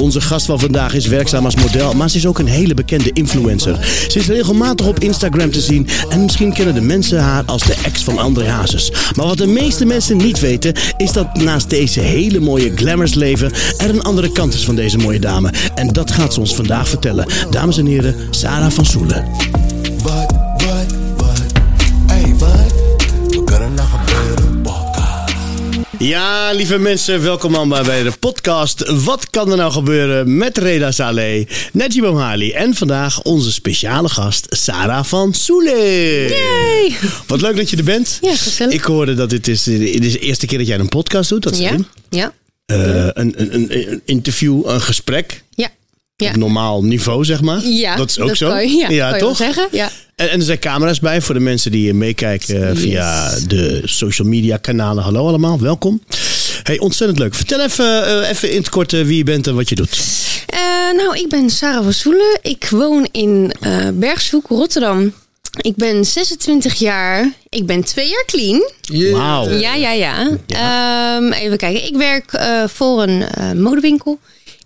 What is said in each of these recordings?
Onze gast van vandaag is werkzaam als model, maar ze is ook een hele bekende influencer. Ze is regelmatig op Instagram te zien en misschien kennen de mensen haar als de ex van André Hazes. Maar wat de meeste mensen niet weten, is dat naast deze hele mooie glamours leven er een andere kant is van deze mooie dame. En dat gaat ze ons vandaag vertellen. Dames en heren, Sarah van Soelen. Ja, lieve mensen, welkom allemaal bij de podcast. Wat kan er nou gebeuren met Reda Saleh, Najib Omhali en vandaag onze speciale gast Sarah van Soelen. Yay! Wat leuk dat je er bent. Ja, gezellig. Ik hoorde dat dit is, dit is de eerste keer dat jij een podcast doet. Dat is Ja, ja, Eh, een, een, een interview, een gesprek. ja. Ja, Op normaal niveau, zeg maar. ja dat is ook zo. Kan je, ja, kan je wel toch? zeggen. Ja. En, en er zijn camera's bij voor de mensen die meekijken eh, via de social media kanalen. Hallo allemaal, welkom. Hey, ontzettend leuk. Vertel even, eh, even in het kort eh, wie je bent en wat je doet. Eh, nou, ik ben Sarah van Soelen. Ik woon in eh Bergshoek, Rotterdam. Ik ben 26 jaar. Ik ben twee jaar clean. Wauw. Ja, ja, ja. Ehm, even kijken. Ik werk eh, voor een eh, modewinkel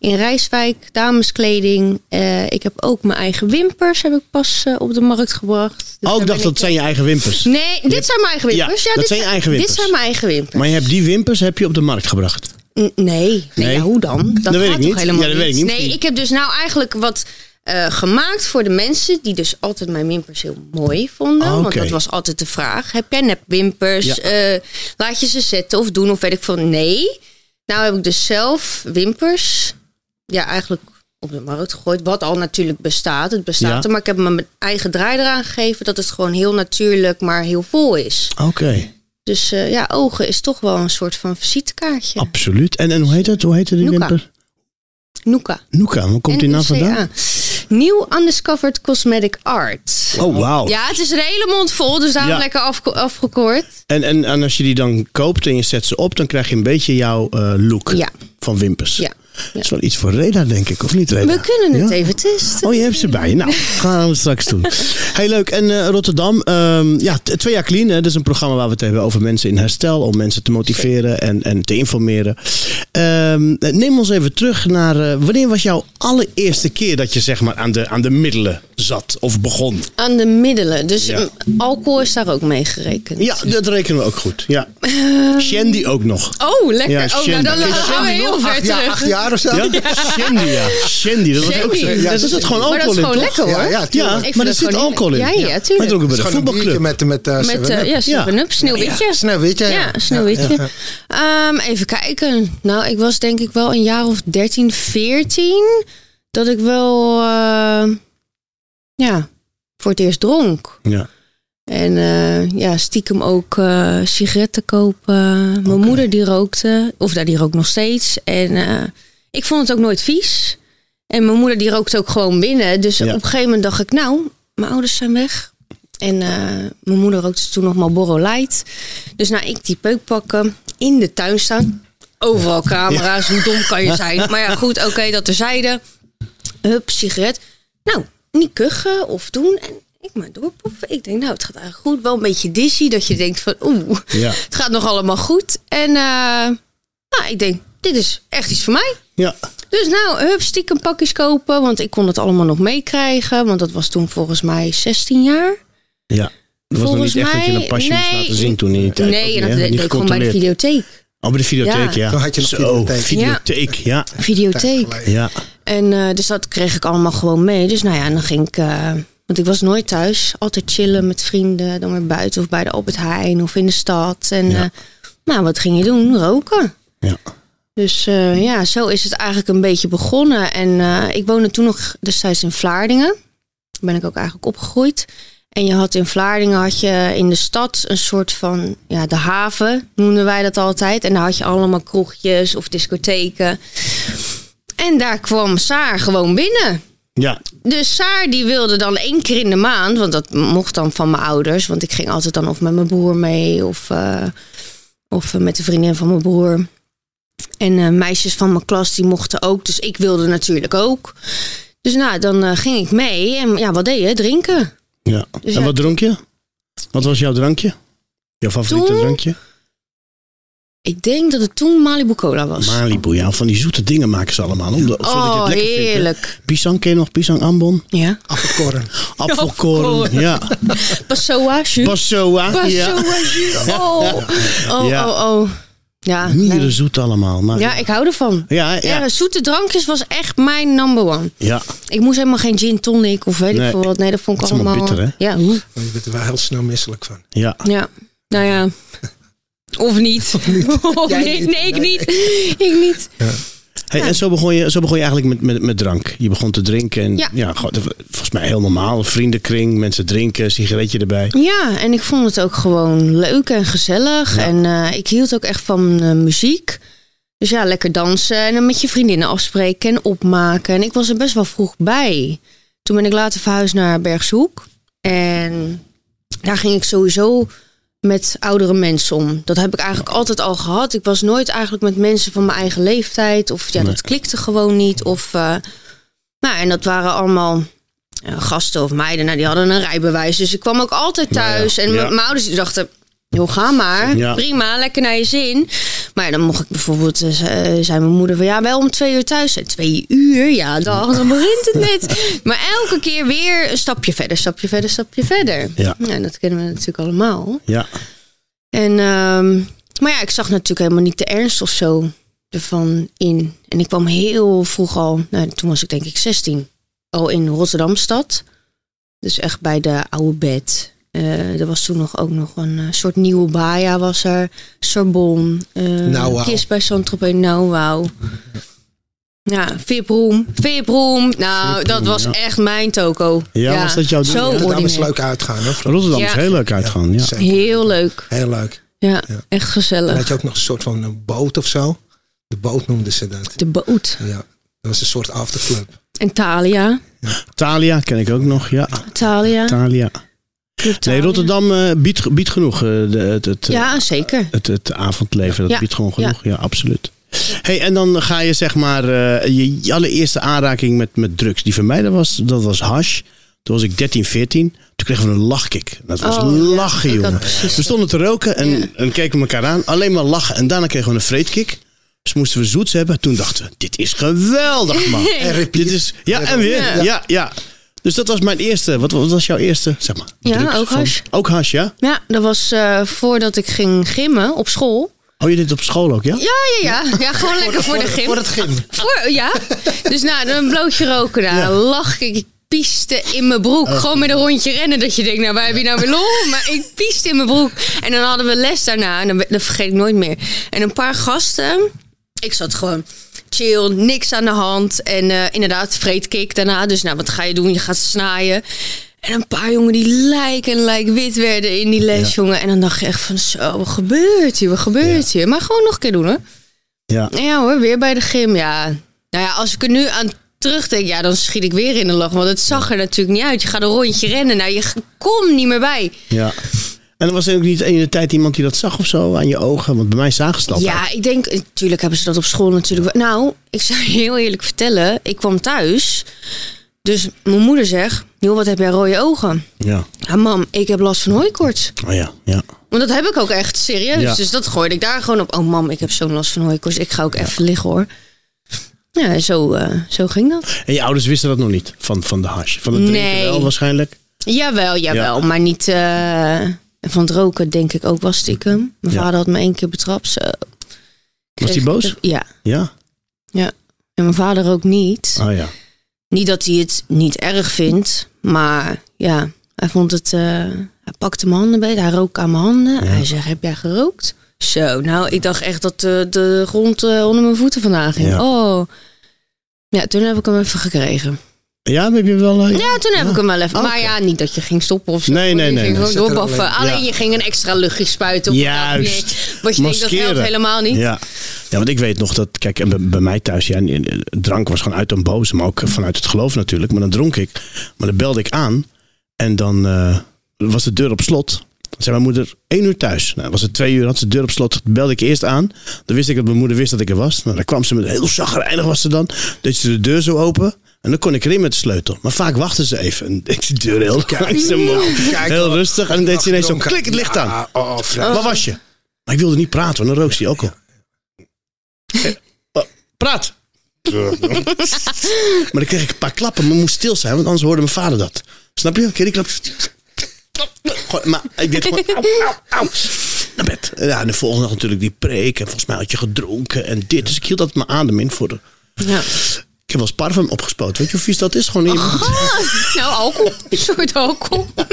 in Rijswijk, dameskleding. Eh, ik heb ook mijn eigen wimpers, heb ik pas eh, op de markt gebracht. Dus Oh, ik dacht dat zijn je eigen wimpers. Nee, dit zijn mijn eigen wimpers. Ja, Ja, dat dit zijn je eigen Dit wimpers. zijn mijn eigen wimpers. Maar je hebt die wimpers heb je op de markt gebracht. N- Nee, nee? Ja, hoe dan? Dat, weet gaat ik niet. helemaal Ja, dat weet ik niet. Nee, ik heb dus nou eigenlijk wat eh, gemaakt voor de mensen die dus altijd mijn wimpers heel mooi vonden. Ah. Want dat was altijd de vraag. Heb jij nepwimpers? Ja. Eh, laat je ze zetten of doen of weet ik veel. Nee. Nou heb ik dus zelf wimpers, ja eigenlijk op de markt gegooid. Wat al natuurlijk bestaat. Het bestaat Ja. er, maar ik heb mijn eigen draai eraan gegeven. Dat het gewoon heel natuurlijk, maar heel vol is. Oké, Dus eh, ja, ogen is toch wel een soort van visitekaartje. absoluut. En, en hoe heet het? Hoe heet die Nuka. wimper? Noeka. Nuka, waar komt die naam NUCA. vandaan? Nieuw Undiscovered Cosmetic Art. Oh, wauw. Ja, het is een hele mond vol, dus daarom Ja. lekker afge- afgekort. En, en, en als je die dan koopt en je zet ze op, dan krijg je een beetje jouw eh, look Ja. van wimpers. Ja. Dat is wel iets voor Reda, denk ik, of niet Reda? We kunnen het Ja? even testen. Oh, je hebt ze bij je. Nou, gaan we straks doen. Heel leuk. En eh, Rotterdam, ehm, ja, twee jaar clean. Hè. Dat is een programma waar we het hebben over mensen in herstel. Om mensen te motiveren en, en te informeren. Ehm, neem ons even terug naar, eh, wanneer was jouw allereerste keer dat je zeg maar aan de, aan de middelen zat of begon? Aan de middelen. Dus Ja. mm, alcohol is daar ook mee gerekend. Ja, dat rekenen we ook goed. Ja. Shandy ook nog. Oh, lekker. Ja, oh, nou, dan gaan we heel ver acht jaar of zo? Ja, Shandy, ja. Shandy, dat was ook zo. Ja, Dat dat is- zit gewoon maar dat alcohol is in, gewoon toch? lekker hoor. Ja, ja, maar er dat zit alcohol in. Ja, ja, Maar tuurlijk. dronken bij Het de is gewoon een voetbalclub. met, met uh, Met, eh, ja, Seven-Up, sneeuwwitje. Sneeuwwitje, ja. Ja, sneeuwwitje. Ehm, even kijken. Nou, ik was denk ik wel een jaar of 13, 14. Dat ik wel, eh, ja, voor het eerst dronk. Ja. En eh, ja, stiekem ook eh, sigaretten kopen. Mijn moeder die rookte, of daar die rookt nog steeds. En eh, ik vond het ook nooit vies. En mijn moeder die rookt ook gewoon binnen. Dus Ja. op een gegeven moment dacht ik, nou, mijn ouders zijn weg. En eh, mijn moeder rookte toen nog Marlboro Light. Dus nou, ik die peuk pakken, in de tuin staan. Overal camera's, hoe dom kan je zijn? Maar ja, goed, oké, dat terzijde. Hup, sigaret. Nou, niet kuchen of doen. En ik maar doorpoffen. Ik denk, nou, het gaat eigenlijk goed. Wel een beetje dizzy, dat je denkt van, oeh, Ja. het gaat nog allemaal goed. En eh, nou, ik denk, dit is echt iets voor mij. Ja. Dus nou, hup, stiekem pakjes kopen. Want ik kon het allemaal nog meekrijgen. Want dat was toen volgens mij 16 jaar. Ja. Het was nog Volgens niet echt dat je mij- een pasje moest nee, laten zien toen in die tijd. Nee, dat deed ik gewoon bij de videotheek. Oh, bij de videotheek, ja. Ja. Toen had je nog Zo, videotheek. videotheek, ja. Videotheek. Ja. En eh, dus dat kreeg ik allemaal gewoon mee. Dus nou ja, dan ging ik... eh, want ik was nooit thuis. Altijd chillen met vrienden. Dan weer buiten of bij de Albert Heijn of in de stad. En Ja. eh, nou, wat ging je doen? Roken. Ja. Dus eh, ja, zo is het eigenlijk een beetje begonnen. En eh, ik woonde toen nog destijds in Vlaardingen. Daar ben ik ook eigenlijk opgegroeid. En je had in Vlaardingen had je in de stad een soort van ja, de haven, noemden wij dat altijd. En daar had je allemaal kroegjes of discotheken. En daar kwam Saar gewoon binnen. Ja. Dus Saar die wilde dan één keer in de maand, want dat mocht dan van mijn ouders. Want ik ging altijd dan of met mijn broer mee of, eh, of met de vriendin van mijn broer. En eh, meisjes van mijn klas die mochten ook, dus ik wilde natuurlijk ook. Dus nou, dan eh, ging ik mee en ja, wat deed je? Drinken. ja. Dus en ja. wat dronk je? Wat was jouw drankje? Jouw favoriete Toen? drankje? Ik denk dat het toen Malibu Cola was. Malibu, ja. Van die zoete dingen maken ze allemaal. Om de, zodat je oh, het lekker vindt, heerlijk. Pisang, ken je nog? Pisang ambon? Ja. Afvalkorn. Appelkorn, ja. Passoa, jus. Passoa, ja. Passoa, jus. Oh. Oh, Ja. oh, oh. Ja, Mieren nee. zoet allemaal. Maar, ja, ik hou ervan. ja, ja. Ja, zoete drankjes was echt mijn number one. ja. Ik moest helemaal geen gin tonic of weet Nee. ik veel wat. Nee, dat vond ik is allemaal allemaal... bitter, hè? Ja, je bent er wel heel snel misselijk van. ja. Ja, nou ja. Of niet. Of Jij nee, niet. nee, ik niet. Ik niet. Hey, En zo begon, je, zo begon je eigenlijk met, met, met drank. Je begon te drinken. En, ja. Volgens mij heel normaal. Vriendenkring, mensen drinken, sigaretje erbij. Ja, en ik vond het ook gewoon leuk en gezellig. Ja. En eh, ik hield ook echt van eh, muziek. Dus ja, lekker dansen en dan met je vriendinnen afspreken en opmaken. En ik was er best wel vroeg bij. Toen ben ik later verhuisd naar Bergshoek. En daar ging ik sowieso met oudere mensen om. Dat heb ik eigenlijk altijd al gehad. Ik was nooit eigenlijk met mensen van mijn eigen leeftijd. Of ja, Nee. dat klikte gewoon niet. Of, eh, nou, en dat waren allemaal eh, gasten of meiden. Nou, die hadden een rijbewijs. Dus ik kwam ook altijd Nou ja, thuis. En ja. mijn mijn ouders die dachten... Joh, ga maar. Ja. Prima, lekker naar je zin. Maar dan mocht ik bijvoorbeeld, eh, eh, zei mijn moeder van ja, wel om twee uur thuis zijn. Twee uur? Ja, dan, dan begint het net. Maar elke keer weer een stapje verder, stapje verder, stapje verder. Ja. en dat kennen we natuurlijk allemaal. Ja. En, ehm, maar ja, ik zag natuurlijk helemaal niet de ernst of zo ervan in. En ik kwam heel vroeg al, nou, toen was ik denk ik 16, al in Rotterdamstad. Dus echt bij de oude bed. Eh, er was toen nog ook nog een eh, soort nieuwe Baja was er. Sorbon. eh Nou, wauw. Kist bij Saint-Tropez. Nou, wauw. Ja, Viproom. Viproom. Nou, dat was ja. echt mijn toko. Ja, was dat jouw ding? Zo Ja, Dat is leuk uitgaan. Hoor. Rotterdam is heel leuk uitgaan. Ja. Heel leuk. Heel leuk. Ja, Ja. echt gezellig. had je ook nog een soort van een boot of zo. De boot noemden ze dat. De boot. Ja. Dat was een soort afterclub. En Thalia. Thalia ken ik ook nog. Ja, Thalia. Thalia. Nee. Rotterdam eh, biedt, biedt genoeg. eh, de, het, het, eh, Ja, zeker. het, het avondleven, dat Ja. biedt gewoon genoeg. Ja, absoluut. Hey, en dan ga je zeg maar eh, je, je allereerste aanraking met, met drugs. Die van mij dat was, dat was hash. Toen was ik 13, 14. Toen kregen we een lachkick. Dat was Oh, lachen, jongen. We stonden te roken en, Ja. en keken elkaar aan. Alleen maar lachen. En daarna kregen we een vreedkick. Dus moesten we zoets hebben. Toen dachten we, dit is geweldig, man. En dit is, ja, en weer. Ja. ja, Dus dat was mijn eerste. Wat, wat was jouw eerste, zeg maar? Ja, ook van- hash. Ook hash, ja? Ja, dat was eh, voordat ik ging gimmen op school. Oh, je deed het op school ook, ja? Ja, ja, ja. Ja, gewoon lekker voor, de gym. Voor het gym. Voor- ja. Dus nou, een blootje roken. Nou, Ja. lach ik. Pieste in mijn broek. Gewoon met een rondje rennen. Dat je denkt, nou, waar heb je nou weer lol? Maar ik pieste in mijn broek. En dan hadden we les daarna. En dan, dat vergeet ik nooit meer. En een paar gasten. Ik zat gewoon chill, niks aan de hand. En eh, inderdaad, vreedkick daarna. Dus nou, wat ga je doen? Je gaat snaaien. En een paar jongen die lijk en lijk wit werden in die les, jongen. En dan dacht je echt van, zo, wat gebeurt hier? Wat gebeurt hier? Maar gewoon nog een keer doen, hè? Ja. Ja hoor, weer bij de gym. Ja. Nou ja, als ik er nu aan terugdenk, ja, dan schiet ik weer in de lach. Want het zag er natuurlijk niet uit. Je gaat een rondje rennen. Nou, je komt niet meer bij. Ja. En er was er ook niet in de tijd iemand die dat zag of zo aan je ogen? Want bij mij zagen ze dat. Ja, ik denk, natuurlijk hebben ze dat op school natuurlijk. Nou, ik zou je heel eerlijk vertellen. Ik kwam thuis. Dus mijn moeder zegt, joh, wat heb jij rode ogen? Ja. Ja, mam, ik heb last van hooikoorts. Oh ja, ja. Want dat heb ik ook echt serieus. Ja. Dus dat gooide ik daar gewoon op. Oh mam, ik heb zo'n last van hooikoorts. Ik ga ook even liggen hoor. Ja, zo, eh, zo ging dat. En je ouders wisten dat nog niet van, van de hash? Van het drinken Nee. wel waarschijnlijk? Jawel, jawel. Ja. Maar niet eh, van het roken, denk ik ook wel stiekem. Mijn Ja. vader had me één keer betrapt. Zo. Was hij boos? Ja. Ja? ja. En mijn vader ook niet. Oh ja. Niet dat hij het niet erg vindt. Maar ja, hij vond het... eh, hij pakte mijn handen beet. Hij rook aan mijn handen. Hij zegt, heb jij gerookt? Zo, nou, ik dacht echt dat de, de grond eh, onder mijn voeten vandaan ging. Ja. Oh. Ja, toen heb ik hem even gekregen. Ja, heb je wel... eh, Ja, toen heb ik hem wel even. Maar ja, niet dat je ging stoppen of zo. Nee, nee, Je nee, ging nee. gewoon Zit doorbaffen. alleen- Alleen Ja. je ging een extra luchtje spuiten. Op Juist. Wat je denkt, dat helpt helemaal niet. Ja. ja, want ik weet nog dat, kijk, bij, bij mij thuis, ja, drank was gewoon uit een boze, maar ook vanuit het geloof natuurlijk. Maar dan dronk ik, maar dan belde ik aan en dan eh, was de deur op slot. Dan zei mijn moeder één uur thuis. Nou, was het twee uur, had ze de deur op slot. Dan belde ik eerst aan. Dan wist ik dat mijn moeder wist dat ik er was. Nou, dan kwam ze met heel chagrijnig was ze dan. Deed ze de deur zo open. En dan kon ik erin met de sleutel. Maar vaak wachtte ze even. En deed ze de deur heel, Kijk, heel rustig. En dan deed ze ineens zo, Gedronken. klik het licht aan. Oh. Waar was je? Maar ik wilde niet praten, want dan rook hij ook al. Eh, oh, praat! maar dan kreeg ik een paar klappen, maar moest stil zijn, want anders hoorde mijn vader dat. Snap je? Keer die klap. Maar ik deed gewoon. Au, au, au. Naar bed. Ja, en de volgende dag natuurlijk die preek. En volgens mij had je gedronken en dit. Dus ik hield altijd mijn adem in voor de. Ja. Ik heb wel eens parfum opgespoten. Weet je hoe vies dat is? Gewoon in je mond. Nou, alcohol. Een soort alcohol. Maar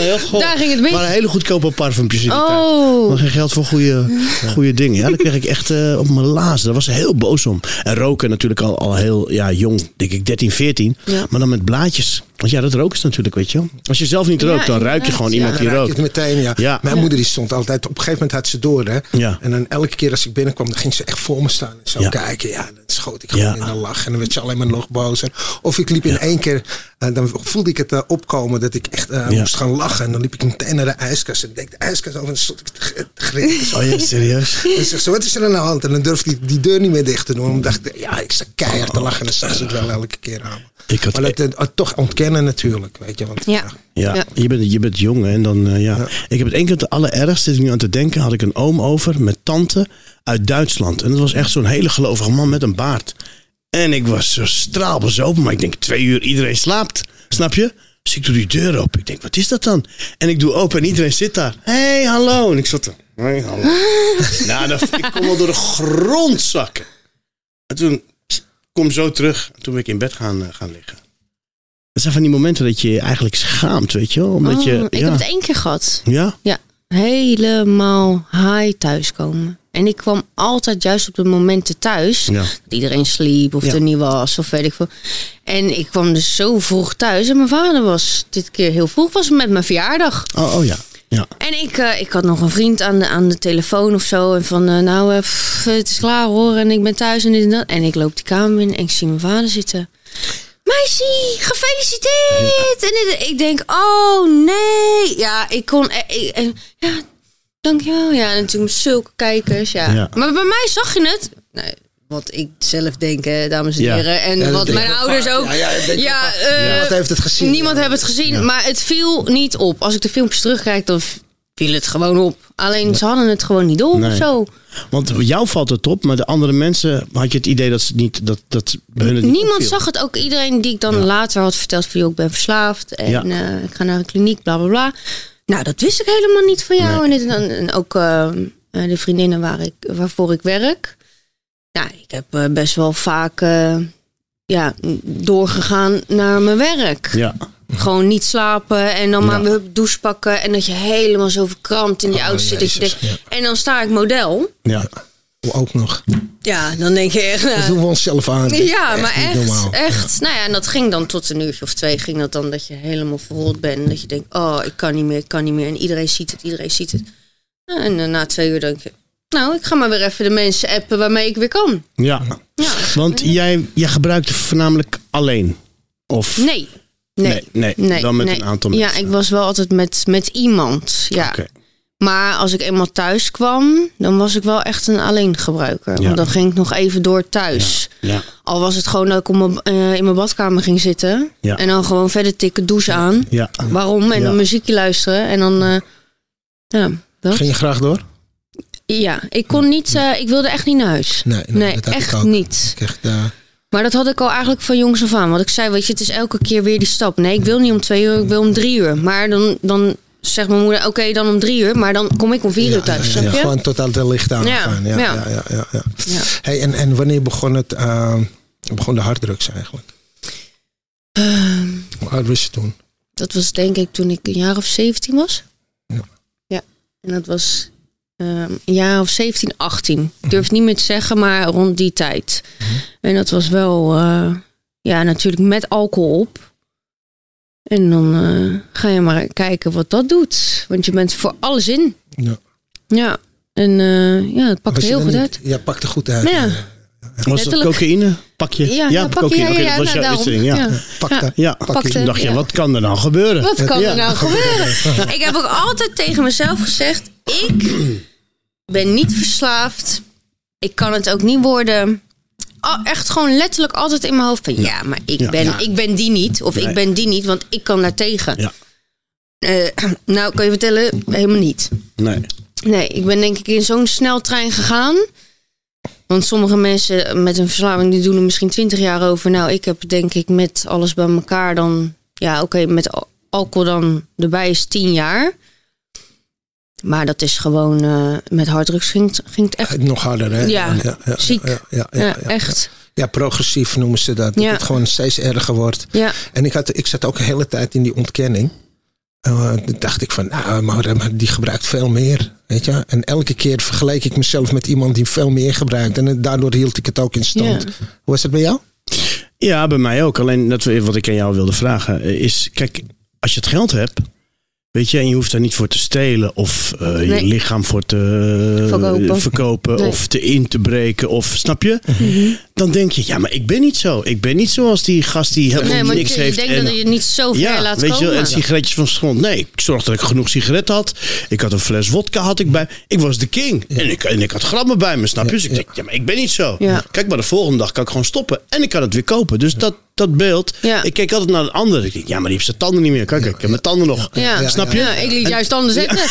heel gewoon- Daar ging het mis. Maar hele goedkope parfumpjes in die tijd. Oh. Maar geen geld voor goede, goede dingen. Ja, dan kreeg ik echt eh, op mijn lazen. Daar was ze heel boos om. En roken natuurlijk al, al heel ja, jong. Denk ik 13, 14. Ja. Maar dan met blaadjes. Want ja, dat roken is natuurlijk, weet je wel. Als je zelf niet rookt, dan ruik je gewoon ja. iemand die rookt. meteen, ja. Ja. Mijn moeder die stond altijd, op een gegeven moment had ze door, hè. Ja. En dan elke keer als ik binnenkwam, dan ging ze echt voor me staan. En zo Ja. kijken, ja, dan schoot ik gewoon Ja. in de lach. En dan werd alleen maar nog boos. En- Of ik liep in één keer, eh, dan voelde ik het eh, opkomen dat ik echt eh, Ja. moest gaan lachen. En dan liep ik meteen naar de ijskast. En deed de ijskast over en dan stond ik te grinniken. Oh ja, serieus? En zegt ze, wat is er aan de hand? En dan durfde ik die deur niet meer dicht te doen. Omdat ik dacht, ja, ik sta keihard te lachen. En dan zag ze het wel elke keer aan. Ik had, Maar dat eh, toch ontkennen natuurlijk, weet je. Want, Ja. Ja, Ja. Je, bent, je bent jong hè, en dan, ja. Ik heb het één keer het allerergste, zit ik nu aan te denken, had ik een oom over met tante uit Duitsland. En dat was echt zo'n hele gelovige man met een baard. En ik was zo straalbezopen, maar ik denk twee uur, iedereen slaapt. Snap je? Dus ik doe die deur open. Ik denk, wat is dat dan? En ik doe open en iedereen zit daar. Hé, hey, hallo. En ik zat er. Hey, hallo. nou, dan, ik kon wel door de grond zakken. En toen kom zo terug. Toen ben ik in bed gaan, eh, gaan liggen. Dat zijn van die momenten dat je je eigenlijk schaamt, weet je wel? Omdat Oh, je, ik ja. heb het één keer gehad. ja? Ja, helemaal high thuiskomen. En ik kwam altijd juist op de momenten thuis. Ja. Dat iedereen sliep of Ja. er niet was of weet ik veel. En ik kwam dus zo vroeg thuis. En mijn vader was dit keer heel vroeg. Was met mijn verjaardag. Oh, oh ja. ja. En ik, eh, ik had nog een vriend aan de, aan de telefoon of zo. En van, eh, nou, eh, pff, het is klaar hoor. En ik ben thuis en dit en dat. En ik loop die kamer in en ik zie mijn vader zitten. Meisje, gefeliciteerd! En ik denk, oh nee. Ja, ik kon... ik- ja, dankjewel. Ja, en natuurlijk zulke kijkers. Ja. Ja. Maar bij mij zag je het. Nee, wat ik zelf denk, hè, dames en Ja. heren. En Ja, wat mijn ouders vaak. ook. Ja, ja, vaak. eh, Niemand heeft het gezien. Niemand heeft het gezien, maar het viel niet op. Als ik de filmpjes terugkijk, dan viel het gewoon op. Alleen ze hadden het gewoon niet door Nee. of zo. Want jou valt het op, maar de andere mensen had je het idee dat ze niet, dat, dat hun het niet Niemand opviel. zag het. Ook iedereen die ik dan later had verteld van... joh, ik ben verslaafd en eh, ik ga naar een kliniek, bla bla bla. Nou, dat wist ik helemaal niet van jou. En, ook eh, eh, de vriendinnen waar ik, waarvoor ik werk. Ja, ik heb eh, best wel vaak ja, doorgegaan naar mijn werk. Ja. Gewoon niet slapen en dan Ja. maar weer douche pakken. En dat je helemaal zo verkrampt in die Oh, auto zit. Dat je En dan sta ik model. Ja. Ook nog. Ja, dan denk je echt... Dat eh, doen we onszelf aan. ja, maar echt, echt. Nou ja, en dat ging dan tot een uurtje of twee. Ging dat dan dat je helemaal verrot bent. En dat je denkt, oh, ik kan niet meer, ik kan niet meer. En iedereen ziet het, iedereen ziet het. Ja, En na twee uur denk je, nou, ik ga maar weer even de mensen appen waarmee ik weer kan. ja. Ja. Want jij, jij gebruikte voornamelijk alleen? Of? Nee. Nee. Nee, nee, wel met nee. een aantal Ja, mensen. ik was wel altijd met, met iemand. Ja. Oké. Maar als ik eenmaal thuis kwam, dan was ik wel echt een alleen gebruiker. Ja. Want dan ging ik nog even door thuis. Ja. Al was het gewoon dat ik mijn, eh, in mijn badkamer ging zitten. En dan gewoon verder tikken, douche aan. Ja. Waarom? En een muziekje luisteren. En dan, eh, ja, dat. Ging je graag door? Ja, ik kon niet, eh, ik wilde echt niet naar huis. Nee, nee, Nee, dat had ik echt ook. niet. Echt, Maar dat had ik al eigenlijk van jongs af aan. Want ik zei, weet je, het is elke keer weer die stap. Nee, ik wil niet om twee uur, ik wil om drie uur. Maar dan, dan zegt mijn moeder, oké, dan om drie uur. Maar dan kom ik om vier uur thuis, ja, snap ja, je? Gewoon totaal de licht aan Ja, gaan. Ja, ja. ja. Ja, ja, ja, Ja. Hey, en, en wanneer begon het, eh, begon de harddrugs eigenlijk? Ehm, Hoe oud was je toen? dat was denk ik toen ik een jaar of 17 was. Ja. Ja, en dat was ehm, een jaar of 17, 18. Ik durf het niet meer te zeggen, maar rond die tijd. En dat was wel, eh, ja, natuurlijk met alcohol op. En dan eh, ga je maar kijken wat dat doet. Want je bent voor alles in. Ja. Ja, en eh, ja, het je heel goed uit. Ja, pakte goed uit. Ja. Was dat cocaïne? Pak je? Ja, ja, pak je, cocaïne. ja, dat was nou, jouw instelling, ja. Ja. Pakte. Ja, Pakte. Toen dacht je, ja. wat kan er dan gebeuren? Wat kan Ja. er nou gebeuren? Ik heb ook altijd tegen mezelf gezegd: ik ben niet verslaafd. Ik kan het ook niet worden. Echt gewoon letterlijk altijd in mijn hoofd van ja, maar ik, ben, Ja. ik ben die niet. Of Nee. ik ben die niet, want ik kan daar tegen. Ja. Eh, nou, kan je vertellen, helemaal niet. Nee. Nee, ik ben denk ik in zo'n sneltrein gegaan. Want sommige mensen met een verslaving die doen er misschien twintig jaar over. Nou, ik heb denk ik met alles bij elkaar dan... Ja, oké, met al- alcohol dan erbij is tien jaar. Maar dat is gewoon... eh, met harddrugs ging, het- ging het echt... Nog harder, hè? Ja, ja, ja, ziek. Ja, ja, ja, Ja, ja, echt. Ja, progressief noemen ze dat. Dat Ja. het gewoon steeds erger wordt. Ja, En ik, had, ik zat ook de hele tijd in die ontkenning. Uh, toen dacht ik van, nou, maar, maar die gebruikt veel meer. Weet je? En elke keer vergeleek ik mezelf met iemand die veel meer gebruikt. En daardoor hield ik het ook in stand. Ja. Hoe was het bij jou? Ja, bij mij ook. Alleen dat wat ik aan jou wilde vragen eh, is: kijk, als je het geld hebt, weet je, en je hoeft daar niet voor te stelen of eh, je lichaam voor te eh, Verkopen. verkopen Nee. of te in te breken, of snap je? Dan denk je, ja, maar ik ben niet zo. Ik ben niet zoals die gast die helemaal nee, maar niks je, heeft. je denkt en- dat je niet zo ver ja, laat weet komen. je, en sigaretjes van grond. Nee, ik zorgde dat ik genoeg sigaretten had. Ik had een fles wodka had ik bij. Ik was de king. En, ik, en ik had grammen bij me, snap je? Dus ik denk, ja, maar ik ben niet zo. Ja. Kijk, maar de volgende dag kan ik gewoon stoppen. En ik kan het weer kopen. Dus dat, dat beeld. Ja. Ik keek altijd naar de ander. Ik denk, ja, maar die heeft zijn tanden niet meer. Kijk, ik heb mijn tanden nog. Ja. Snap je? Ja, ik liet juist anders zetten.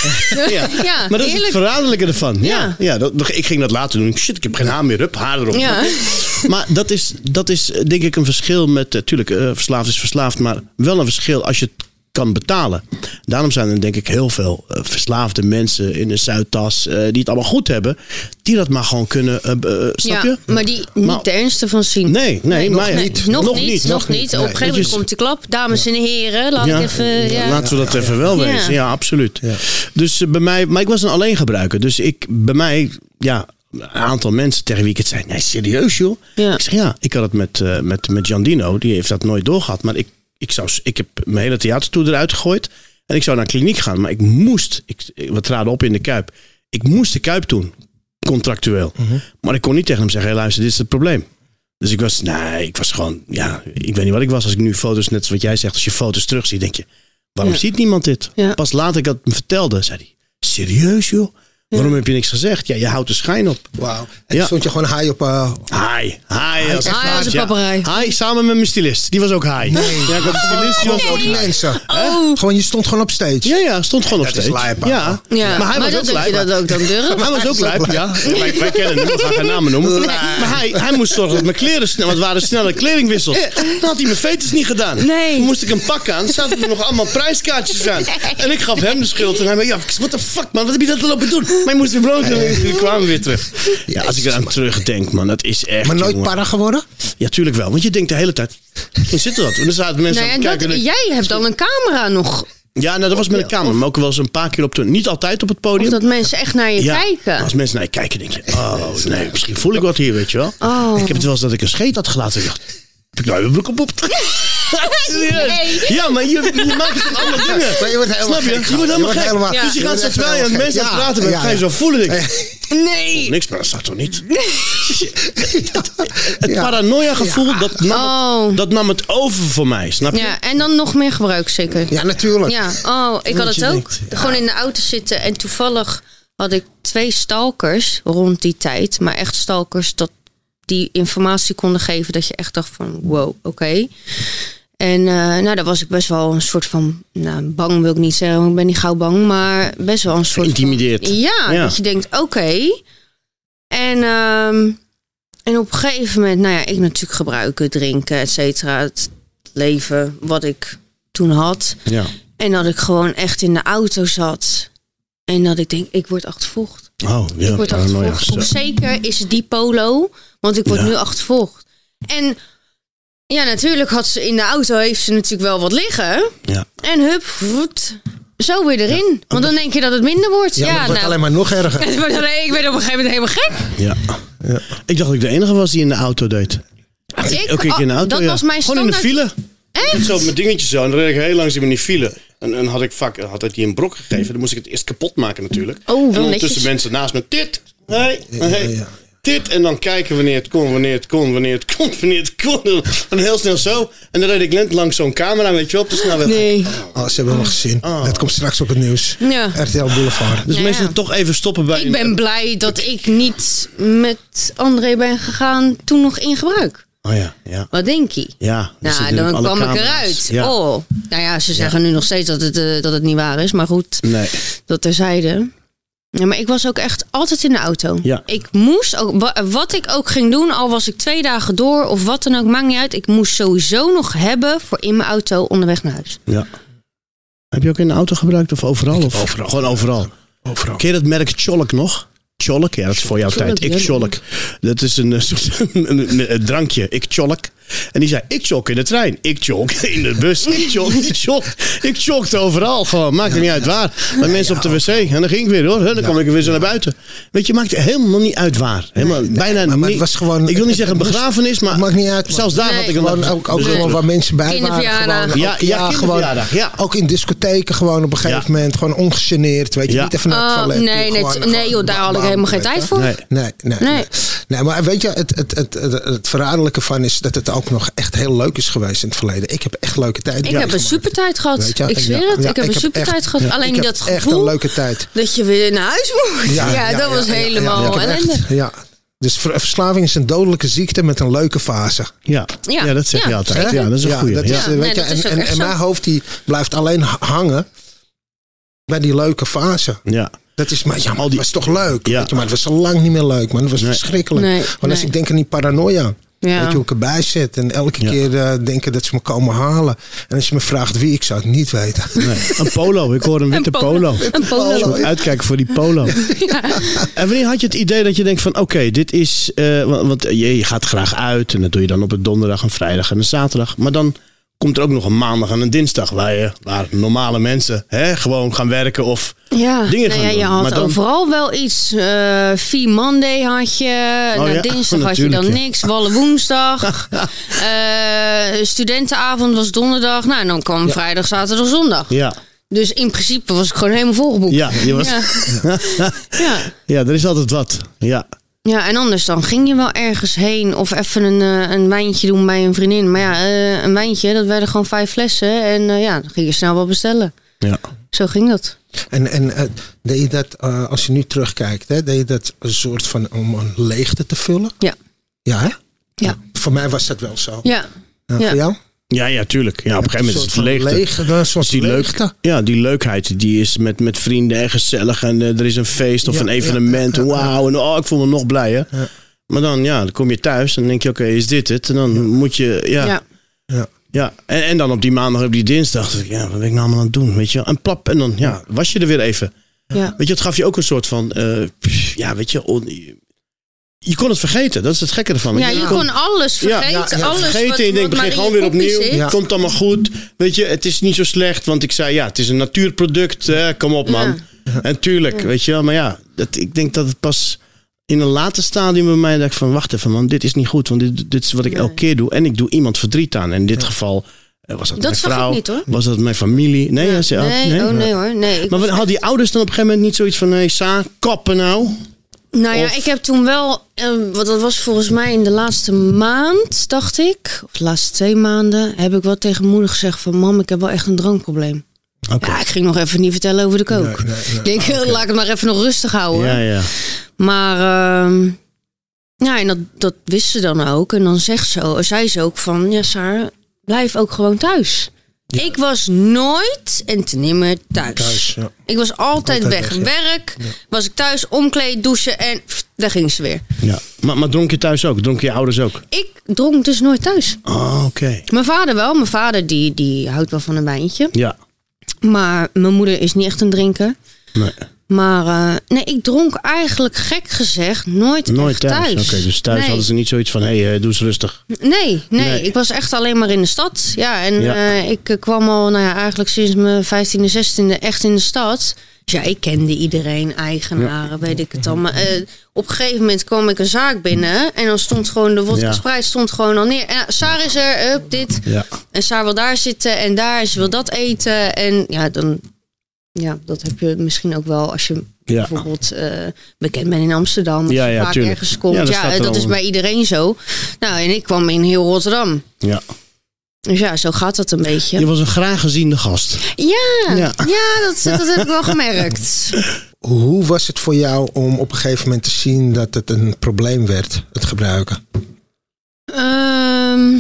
Ja. Ja, maar dat is het verraderlijke ervan. Ja. Ja. Dat, ik ging dat later doen. Shit, ik heb geen haar meer. Up, haar erop. Ja. Maar dat is, dat is eh, denk ik een verschil met... Natuurlijk, verslaafd is verslaafd. Maar wel een verschil als je het kan betalen. Daarom zijn er denk ik heel veel eh, verslaafde mensen in de Zuidas... eh, die het allemaal goed hebben. Die dat maar gewoon kunnen... snap ja, je? maar die niet Maar- de ernste van zien. Nee, nee, maar Nee, niet. nog, Nog niet, niet, nog nog niet. niet. Op een gegeven moment komt de klap. Dames en heren, laat ik even... Ja. Laten we dat even wel Ja. wezen. Ja, absoluut. Dus bij mij, maar ik was een alleen gebruiker. Dus ik, bij mij, ja, een aantal mensen tegen wie ik het zei. Nee, serieus joh? Ja. Ik zeg ja, ik had het met, eh met, met Jan Dino. Die heeft dat nooit doorgehad. Maar ik, ik, zou, ik heb mijn hele theatertour eruit gegooid. En ik zou naar kliniek gaan. Maar ik moest, ik, we traden op in de Kuip. Ik moest de Kuip doen. Contractueel. Maar ik kon niet tegen hem zeggen, hey, luister, dit is het probleem. Dus ik was, nee, ik was gewoon, ja, ik weet niet wat ik was. Als ik nu foto's, net zoals wat jij zegt, als je foto's terugziet, denk je, waarom Ja. ziet niemand dit? Ja. Pas later ik dat hem vertelde, zei hij, serieus joh? Waarom heb je niks gezegd? Ja, je houdt de schijn op. Wauw. En Ja. stond je gewoon haai op... eh, Hi, hi. als Hi als een ja. papegaai. Hi, samen met mijn stylist. Die was ook hi. Ja, ik had een stylist, die was voor ook die mensen. Oh. Gewoon, je stond gewoon op stage. Ja, ja, stond gewoon op Dat is stage. lijp, ja. Ja, maar hij was dat ook lijp. dat ook dan durft. Hij was ook lijp, ja. Wij, wij kennen hem, we gaan geen namen noemen. Maar hij, hij moest zorgen dat mijn kleren snel, want het waren snelle kledingwissels. Dan had hij mijn veters niet gedaan. Nee. Toen moest ik hem pakken aan, zaten er nog allemaal prijskaartjes aan. En ik gaf hem de schuld en hij zei, ja, what the fuck man, wat heb je dat lopen doen? Maar je moest weer brood doen en die kwamen weer terug. Ja, als ik eraan terugdenk man, dat is echt, Maar nooit jongen. para geworden? Ja, tuurlijk wel, want je denkt de hele tijd, hoe zit dat? En dan zaten mensen Nou aan ja, het kijken. dat, en- jij hebt dan een camera nog. Ja, nou, dat was met een camera, maar ook wel eens een paar keer op toon. Niet altijd op het podium. Of dat mensen echt naar je Ja, kijken. Als mensen naar je kijken, denk je, oh nee, misschien voel ik wat hier, weet je wel. Oh. Ik heb het wel eens dat ik een scheet had gelaten. Ik dacht, nou mijn broek op op? Serieus? Nee. Ja, maar je, je maakt het van andere dingen. Maar je wordt helemaal Snap je? gek, Je wordt helemaal gek. helemaal- Ja. Dus je je gaat zo je aan mensen praten Ja, bent, ga je ja, zo voelen. Nee. niks, maar dat staat toch niet? Het Ja. paranoia gevoel, dat, nam Oh. het, dat nam het over voor mij, snap je? Ja, en dan nog meer gebruik zeker. Ja, natuurlijk. Ja, oh, ik had het ook. Gewoon in de auto zitten en toevallig had ik twee stalkers rond die tijd. Maar echt stalkers dat die informatie konden geven dat je echt dacht van wow, oké. En eh, nou, daar was ik best wel een soort van, nou, bang wil ik niet zeggen, ik ben niet gauw bang, maar best wel een soort Geïntimideerd. Van, ja, Ja. dat je denkt, oké. En, ehm, en op een gegeven moment, nou ja, ik natuurlijk gebruiken, drinken, et cetera. Het leven wat ik toen had. Ja. En dat ik gewoon echt in de auto zat. En dat ik denk, ik word achtervolgd. Oh, ja, Ik word achtervolgd. Zeker is die polo, want ik word Ja. nu achtervolgd. En ja, natuurlijk had ze in de auto heeft ze natuurlijk wel wat liggen. Ja. En hup, voet, zo weer erin. Want dan denk je dat het minder wordt. Ja, Ja, het wordt nou, alleen maar nog erger. ik ben op een gegeven moment helemaal gek. Ja. Ik dacht dat ik de enige was die in de auto deed. Ik, Ook ik in de oh, auto, dat ja. was mijn Gewoon in de standaard. file. Echt? Zo met dingetjes zo. En dan reed ik heel langzaam in die file. En dan had ik vaak had hij die een brok gegeven. Dan moest ik het eerst kapot maken natuurlijk. Oh, en ondertussen netjes. mensen naast me. Dit. Hey, hey. Dit. En dan kijken wanneer het kon, wanneer het kon, wanneer het kon, wanneer het kon. En heel snel zo. En dan reed ik net langs zo'n camera, weet je wel, op de snelweg. Nee. Oh, ze hebben hem gezien. Dat komt straks op het nieuws. Ja. RTL Boulevard. Dus Ja, ja. toch even stoppen bij... Ik ben blij dat ik niet met André ben gegaan toen nog in gebruik. Oh ja, ja. Wat denk je? Ja, Nou, dan kwam ik eruit. Ja. Oh, nou ja, ze zeggen nu nog steeds dat het, eh, dat het niet waar is. Maar goed, Nee. dat terzijde. Ja, maar ik was ook echt altijd in de auto. Ja. Ik moest ook, wa- wat ik ook ging doen, al was ik twee dagen door of wat dan ook, maakt niet uit. Ik moest sowieso nog hebben voor in mijn auto onderweg naar huis. Ja. Heb je ook in de auto gebruikt of overal? Of overal. Gewoon overal. Overal. Ken je dat merk Cholk nog? Cholk? Ja, dat is voor jouw Cholk, tijd. Ik. Cholk. Dat is een, soort een, een- een drankje. Ik Cholk. En die zei, ik cholk in de trein. Ik cholk in de bus. Ik cholk, ik cholk. Ik cholkte overal gewoon. Maakt er niet uit waar. Bij mensen op de wc. En dan ging ik weer hoor. Dan kwam ik weer zo naar buiten. Weet je, maakt helemaal niet uit waar. Helemaal, bijna maar- maar het niet. was gewoon- ik wil niet zeggen moest- begrafenis, maar het maakt niet uit, zelfs daar Nee. had ik een Gewoon ook, ook Dus- gewoon waar mensen bij waren. Gewoon, Ja, ook- ja, kinderverjaardag, ja. Ook in discotheken gewoon op een gegeven Ja. moment. Gewoon ongegeneerd. Weet je, Ja. niet even naar het Oh, toilet. nee, nee, gewoon- nee, joh, daar had ik helemaal geen tijd voor. Nee. Nee, nee, Nee. maar weet je, het, het, het, het, het verraderlijke van is dat het ook nog echt heel leuk is geweest in het verleden. Ik heb echt leuke tijd. Ik heb een super tijd gehad. Ik zweer het. ik heb een super echt- tijd gehad. Alleen ik heb dat echt gevoel een leuke tijd. dat je weer naar huis moet. Ja, dat was helemaal ellende. echt- Ja. Dus ver- verslaving is een dodelijke ziekte met een leuke fase. Ja. Ja. Ja, dat zeg je Ja, altijd. Ja, dat is een goeie. dat Ja. is, Ja, weet nee, je, dat en, en, echt mijn hoofd die blijft alleen ha- hangen bij die leuke fase. Ja. Dat is maar, ja, maar Al die- het was toch leuk. Ja. Weet je, maar het was al lang niet meer leuk, man. Het was Nee. verschrikkelijk. Nee, Want als nee. ik denk aan die paranoia. Ja. Weet je hoe ik erbij zit? En elke Ja. keer eh, denken dat ze me komen halen. En als je me vraagt wie, ik zou het niet weten. Nee, een polo. Ik hoor een witte Een polo. polo. Een polo. Je moet uitkijken voor die polo. En wanneer had je het idee dat je denkt van oké, dit is... eh, want want je, je gaat graag uit en dat doe je dan op een donderdag, een vrijdag en een zaterdag. Maar dan komt er ook nog een maandag en een dinsdag waar, je, waar normale mensen hè, gewoon gaan werken of Ja, dingen nou gaan ja, je doen. had Maar dan- overal wel iets. eh Vier Monday had je. Oh ja, dinsdag had je dan ja. niks. Wallen woensdag. Eh, studentenavond was donderdag. Nou, en dan kwam vrijdag, zaterdag, zondag. Ja, Dus in principe was ik gewoon helemaal volgeboekt. ja, je was, Ja. ja. ja, er is altijd wat. Ja, Ja, en anders dan ging je wel ergens heen of even een, eh, een wijntje doen bij een vriendin. Maar ja, eh, een wijntje, dat werden gewoon vijf flessen. En eh, ja, dan ging je snel wel bestellen. ja. Zo ging dat. En, en eh, deed je dat, eh, als je nu terugkijkt, hè, deed je dat een soort van om een leegte te vullen? Ja. Ja, hè? Ja. Voor mij was dat wel zo. Ja. En Ja. Voor jou? Ja, ja, tuurlijk. Ja, op een gegeven moment is het Een soort van leegte. soort Dus die, leegte. leuk, ja, die leukheid die is met, met vrienden en gezellig. En eh, er is een feest of Ja, een evenement. ja, ja. Wauw, en oh, ik voel me nog blijer. Ja. Maar dan, ja, dan kom je thuis en denk je, oké, is dit het? En dan moet je, ja. Ja. ja. Ja. En, en dan op die maandag, op die dinsdag, dacht ik, ja, wat ben ik nou allemaal aan het doen? Weet je, wel? en plap, en dan, ja, was je er weer even. Ja. Weet je, het gaf je ook een soort van, eh, pff, ja, weet je, on- je, kon het vergeten. Dat is het gekke ervan. Ja, je je kon alles Ja, vergeten. ja, alles vergeten wat, je denkt, begin in gewoon weer opnieuw. Ja. Komt allemaal goed. Weet je, het is niet zo slecht. Want ik zei, ja, het is een natuurproduct. hè, kom op, man. En tuurlijk, weet je wel. Maar ja, dat, ik denk dat het pas in een later stadium bij mij dacht van... Wacht even, man, dit is niet goed. Want dit, dit is wat ik elke keer doe. En ik doe iemand verdriet aan. En in dit geval eh, was dat, Dat mijn vrouw. niet, hoor. Was dat mijn familie? Nee, ja. ze had- Nee, oh nee hoor. Nee, ik Maar hadden die ouders dan op een gegeven moment niet zoiets van... Nee, Sa, kappen nou. Nou ja, Of- ik heb toen wel, eh, want dat was volgens mij in de laatste maand, dacht ik, of de laatste twee maanden, heb ik wel tegen moeder gezegd van, mam, ik heb wel echt een drankprobleem. Ja, ik ging nog even niet vertellen over de kook. Nee, nee, nee. Ik denk, Ah, laat ik het maar even nog rustig houden. Ja, ja. Maar, ehm, ja, en dat, dat wist ze dan ook. En dan zegt ze, zei ze ook van, ja, Saar, blijf ook gewoon thuis. Ik was nooit en te nimmer thuis. Thuis, ja. Ik was altijd, Altijd weg. weg, ja. Werk, was ik thuis, omkleed, douchen en pff, daar ging ze weer. ja. Maar, maar dronk je thuis ook? Dronk je ouders ook? Ik dronk dus nooit thuis. Oh, oké. Mijn vader wel. Mijn vader die, die houdt wel van een wijntje. Ja. Maar mijn moeder is niet echt een drinker. Nee. Maar eh, nee, ik dronk eigenlijk gek gezegd nooit, Nooit thuis. thuis. Oké, dus thuis nee. hadden ze niet zoiets van... Hé, hey, eh, doe eens rustig. Nee, nee, Nee. ik was echt alleen maar in de stad. Ja, en Ja. eh, ik kwam al, nou ja, eigenlijk sinds mijn 15e, 16e echt in de stad. Dus ja, ik kende iedereen, eigenaren, weet ik het al. Maar eh, op een gegeven moment kwam ik een zaak binnen en dan stond gewoon de Ja. Sprite stond gewoon al neer. En, ja, Saar is er, up, dit. En Saar wil daar zitten en daar, ze wil dat eten. En ja, dan, ja, dat heb je misschien ook wel als je Ja. bijvoorbeeld eh, bekend bent in Amsterdam. Als Ja, je ja, vaak tuurlijk. ergens komt. Ja, Ja, dat is bij iedereen zo. Nou, en ik kwam in heel Rotterdam. ja. Dus ja, zo gaat dat een beetje. Je was een graag geziende gast. Ja, Ja. ja. dat, dat heb ik wel gemerkt. Hoe was het voor jou om op een gegeven moment te zien dat het een probleem werd, het gebruiken? Ehm,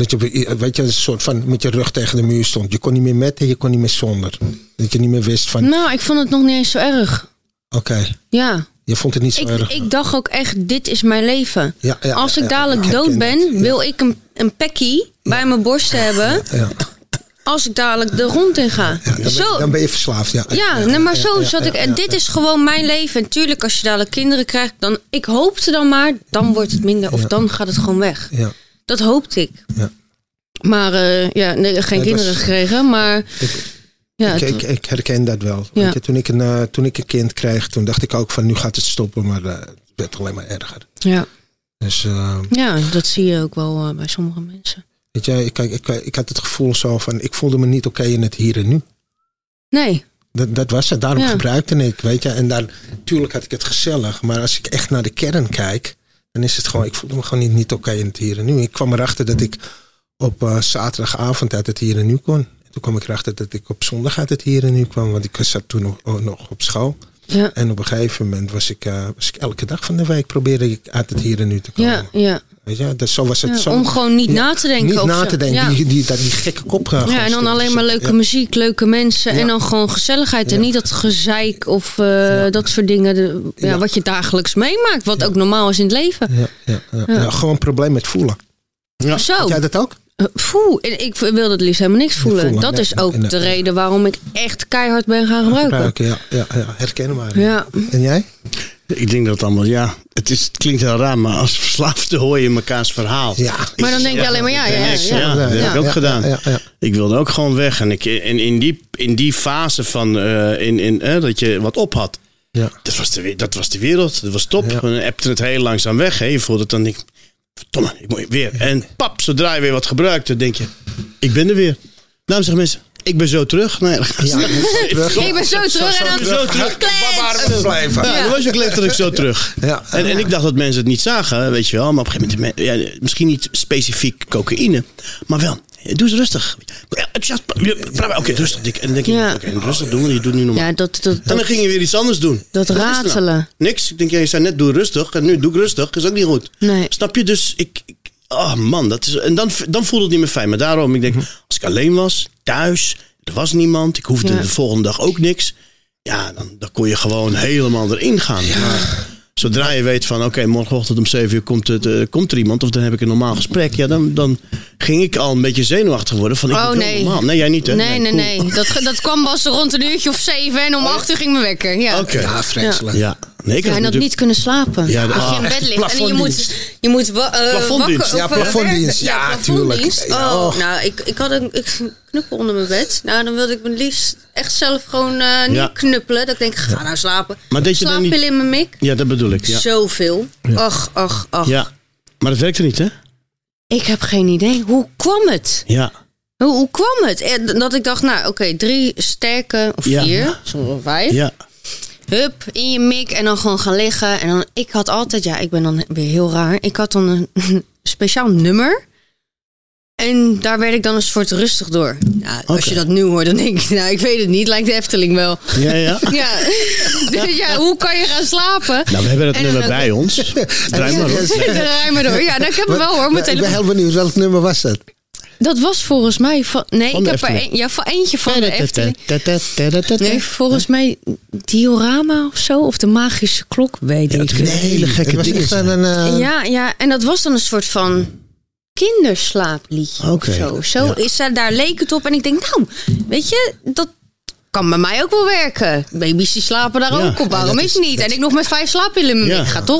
Dat je, weet je, een soort van met je rug tegen de muur stond. Je kon niet meer met en je kon niet meer zonder. Dat je niet meer wist van. nou, ik vond het nog niet eens zo erg. Oké. Ja. Je vond het niet zo Ik, erg. ik dacht ook echt, dit is mijn leven. Ja, ja, Als ik ja, dadelijk dood ben, wil ik een, een pekkie bij mijn borst hebben. Ja. Als ik dadelijk de grond in ga. Ja, dan, ben, zo, dan ben je verslaafd. Ja, ja, maar zo zat ik. En dit is gewoon mijn leven. En tuurlijk, als je dadelijk kinderen krijgt, dan. Ik hoopte dan maar, dan wordt het minder. Of dan gaat het gewoon weg. Ja. Dat hoopte ik. Ja. Maar eh, ja, nee, geen kinderen was- gekregen. Maar Ik- ja, ik, ik, ik herken dat wel. Ja. Weet je, toen, ik een, eh, toen ik een kind kreeg, toen dacht ik ook van nu gaat het stoppen. Maar eh, het werd alleen maar erger. ja. Dus ja, dat zie je ook wel bij sommige mensen. weet je, ik, ik, ik, ik had het gevoel zo van ik voelde me niet oké in het hier en nu. Nee, Dat, dat was het. Daarom Ja. gebruikte ik, weet je. En dan, natuurlijk had ik het gezellig. Maar als ik echt naar de kern kijk, dan is het gewoon, ik voelde me gewoon niet, niet oké in het hier en nu. Ik kwam erachter dat ik op eh, zaterdagavond uit het hier en nu kon. En toen kwam ik erachter dat ik op zondag uit het hier en nu kwam. Want ik zat toen nog, oh, nog op school. ja, En op een gegeven moment was ik, eh, was ik elke dag van de week probeerde ik uit het hier en nu te komen. ja, ja. Weet je, dat, zo was het. Ja, zo, om gewoon niet Ja, na te denken Niet na zo. te denken. Ja. Die, die, dat, die gekke kop gaan Ja, en dan alleen maar leuke muziek, leuke mensen en dan gewoon gezelligheid. En Ja. niet dat gezeik of eh, dat soort dingen. De, ja, Ja. Wat je dagelijks meemaakt, wat ook normaal is in het leven. Ja, ja, ja, ja. gewoon een probleem met voelen. Zo, Had jij dat ook? Eh, voel. En Ik wil het liefst helemaal niks voelen. voelen, dat nee, is ook nee, de nee. reden waarom ik echt keihard ben gaan gebruiken. Gebruiken, ja, ja, ja. Ja, En jij? Ik denk dat het allemaal, ja, het, is, het klinkt heel raar, maar als verslaafde hoor je mekaars verhaal. Ja. maar dan denk je alleen maar ja, ja, ja. niks, ja. ja. dat heb ik ook ja, gedaan. Ja, ja, Ik wilde ook gewoon weg. En, ik, en in, die, in die fase van eh, in, in, eh, dat je wat op had, ja. dat was de, dat was de wereld. Dat was top. Ja. Dan appte het heel langzaam weg. Hè. Je voelde het dan, denk ik, verdomme, ik moet weer. En pap, zodra je weer wat gebruikt, dan denk je, ik ben er weer. Nou, zeggen mensen, ik ben zo terug. Nee, ze- Ja, terug. Ik ben zo terug en dan Zo terug. Waar waren we blijven? Ja, dan was je ook letterlijk zo terug. Ja. En, en ik dacht dat mensen het niet zagen, weet je wel. Maar op een gegeven moment, ja, misschien niet specifiek cocaïne, maar wel. Doe eens rustig. Oké, rustig. En dan denk je, Ja. oké, rustig doen, want je doet nu normaal. Ja, dat, dat, En dan dat, ging je weer iets anders doen. dat Wat nou? ratelen. Niks. Ik denk, ja, je zei net doe rustig. En nu doe ik rustig. is ook niet goed. Nee. Snap je? Dus ik... ik oh man, dat is... En dan, dan voelde het niet meer fijn. Maar daarom, ik denk, als ik alleen was, thuis, er was niemand. Ik hoefde Ja. de volgende dag ook niks. Ja, dan, dan kon je gewoon helemaal erin gaan. Maar zodra je weet van, oké, morgenochtend om 7 uur komt, het, eh, komt er iemand. Of dan heb ik een normaal gesprek. Ja, dan, dan ging ik al een beetje zenuwachtig worden. Van, ik Oh, nee. normaal. Nee, jij niet hè? Nee, nee, cool. nee. Dat, dat kwam pas rond een uurtje of zeven en om acht uur ging mijn wekker. Ja. Oké. Ja, vreselijk. Ja. Nee, ik Ja, had en dat natuurlijk- niet kunnen slapen. Ja, de- je in ah, bed ligt en je moet, je moet Plafonddienst. wakker- Ja, plafonddienst. Ja, plafonddienst. tuurlijk. Ja, Oh, nou, ik, ik had een ik, knuppel onder mijn bed. Nou, dan wilde ik me liefst echt zelf gewoon eh, niet knuppelen. Dat ik denk, ga nou slapen. Maar deed je dan niet- in mijn mik. Ja, dat bedoel ik. Ja. Zoveel. Ach, ach, ach. ja. Maar dat werkte niet, hè? Ik heb geen idee. Hoe kwam het? Ja. Hoe, hoe kwam het? Eh, Dat ik dacht, nou, oké, drie sterke of vier, soms wel vijf. Ja. Hup, in je mik en dan gewoon gaan liggen. En dan, ik had altijd, ja, ik ben dan weer heel raar. Ik had dan een, speciaal nummer. En daar werd ik dan een soort rustig door. Ja, als je dat nu hoort, dan denk ik, nou, ik weet het niet. Lijkt de Efteling wel. Ja, ja. Ja, dus ja hoe kan je gaan slapen? Nou, we hebben dat En nummer bij ons. Draai maar op. Draai maar door. Ja, nou, ik heb hem wel hoor. Ik ben heel benieuwd, welk nummer was dat? Dat was volgens mij van. Nee, Van ik heb er een, ja, van eentje van de Efteling. Nee, Nee, volgens mij diorama of zo. Of de magische klok, weet ik. een hele gekke ding. een... eh, Ja, ja, en dat was dan een soort van kinderslaapliedje Oké, of zo. Zo ja. is daar, daar leek het op. En ik denk, nou, weet je, dat kan bij mij ook wel werken. Baby's die slapen daar Ja. ook op. Waarom is is- het niet? En ik nog met vijf slaappillen in mijn Ja. mik. Gaat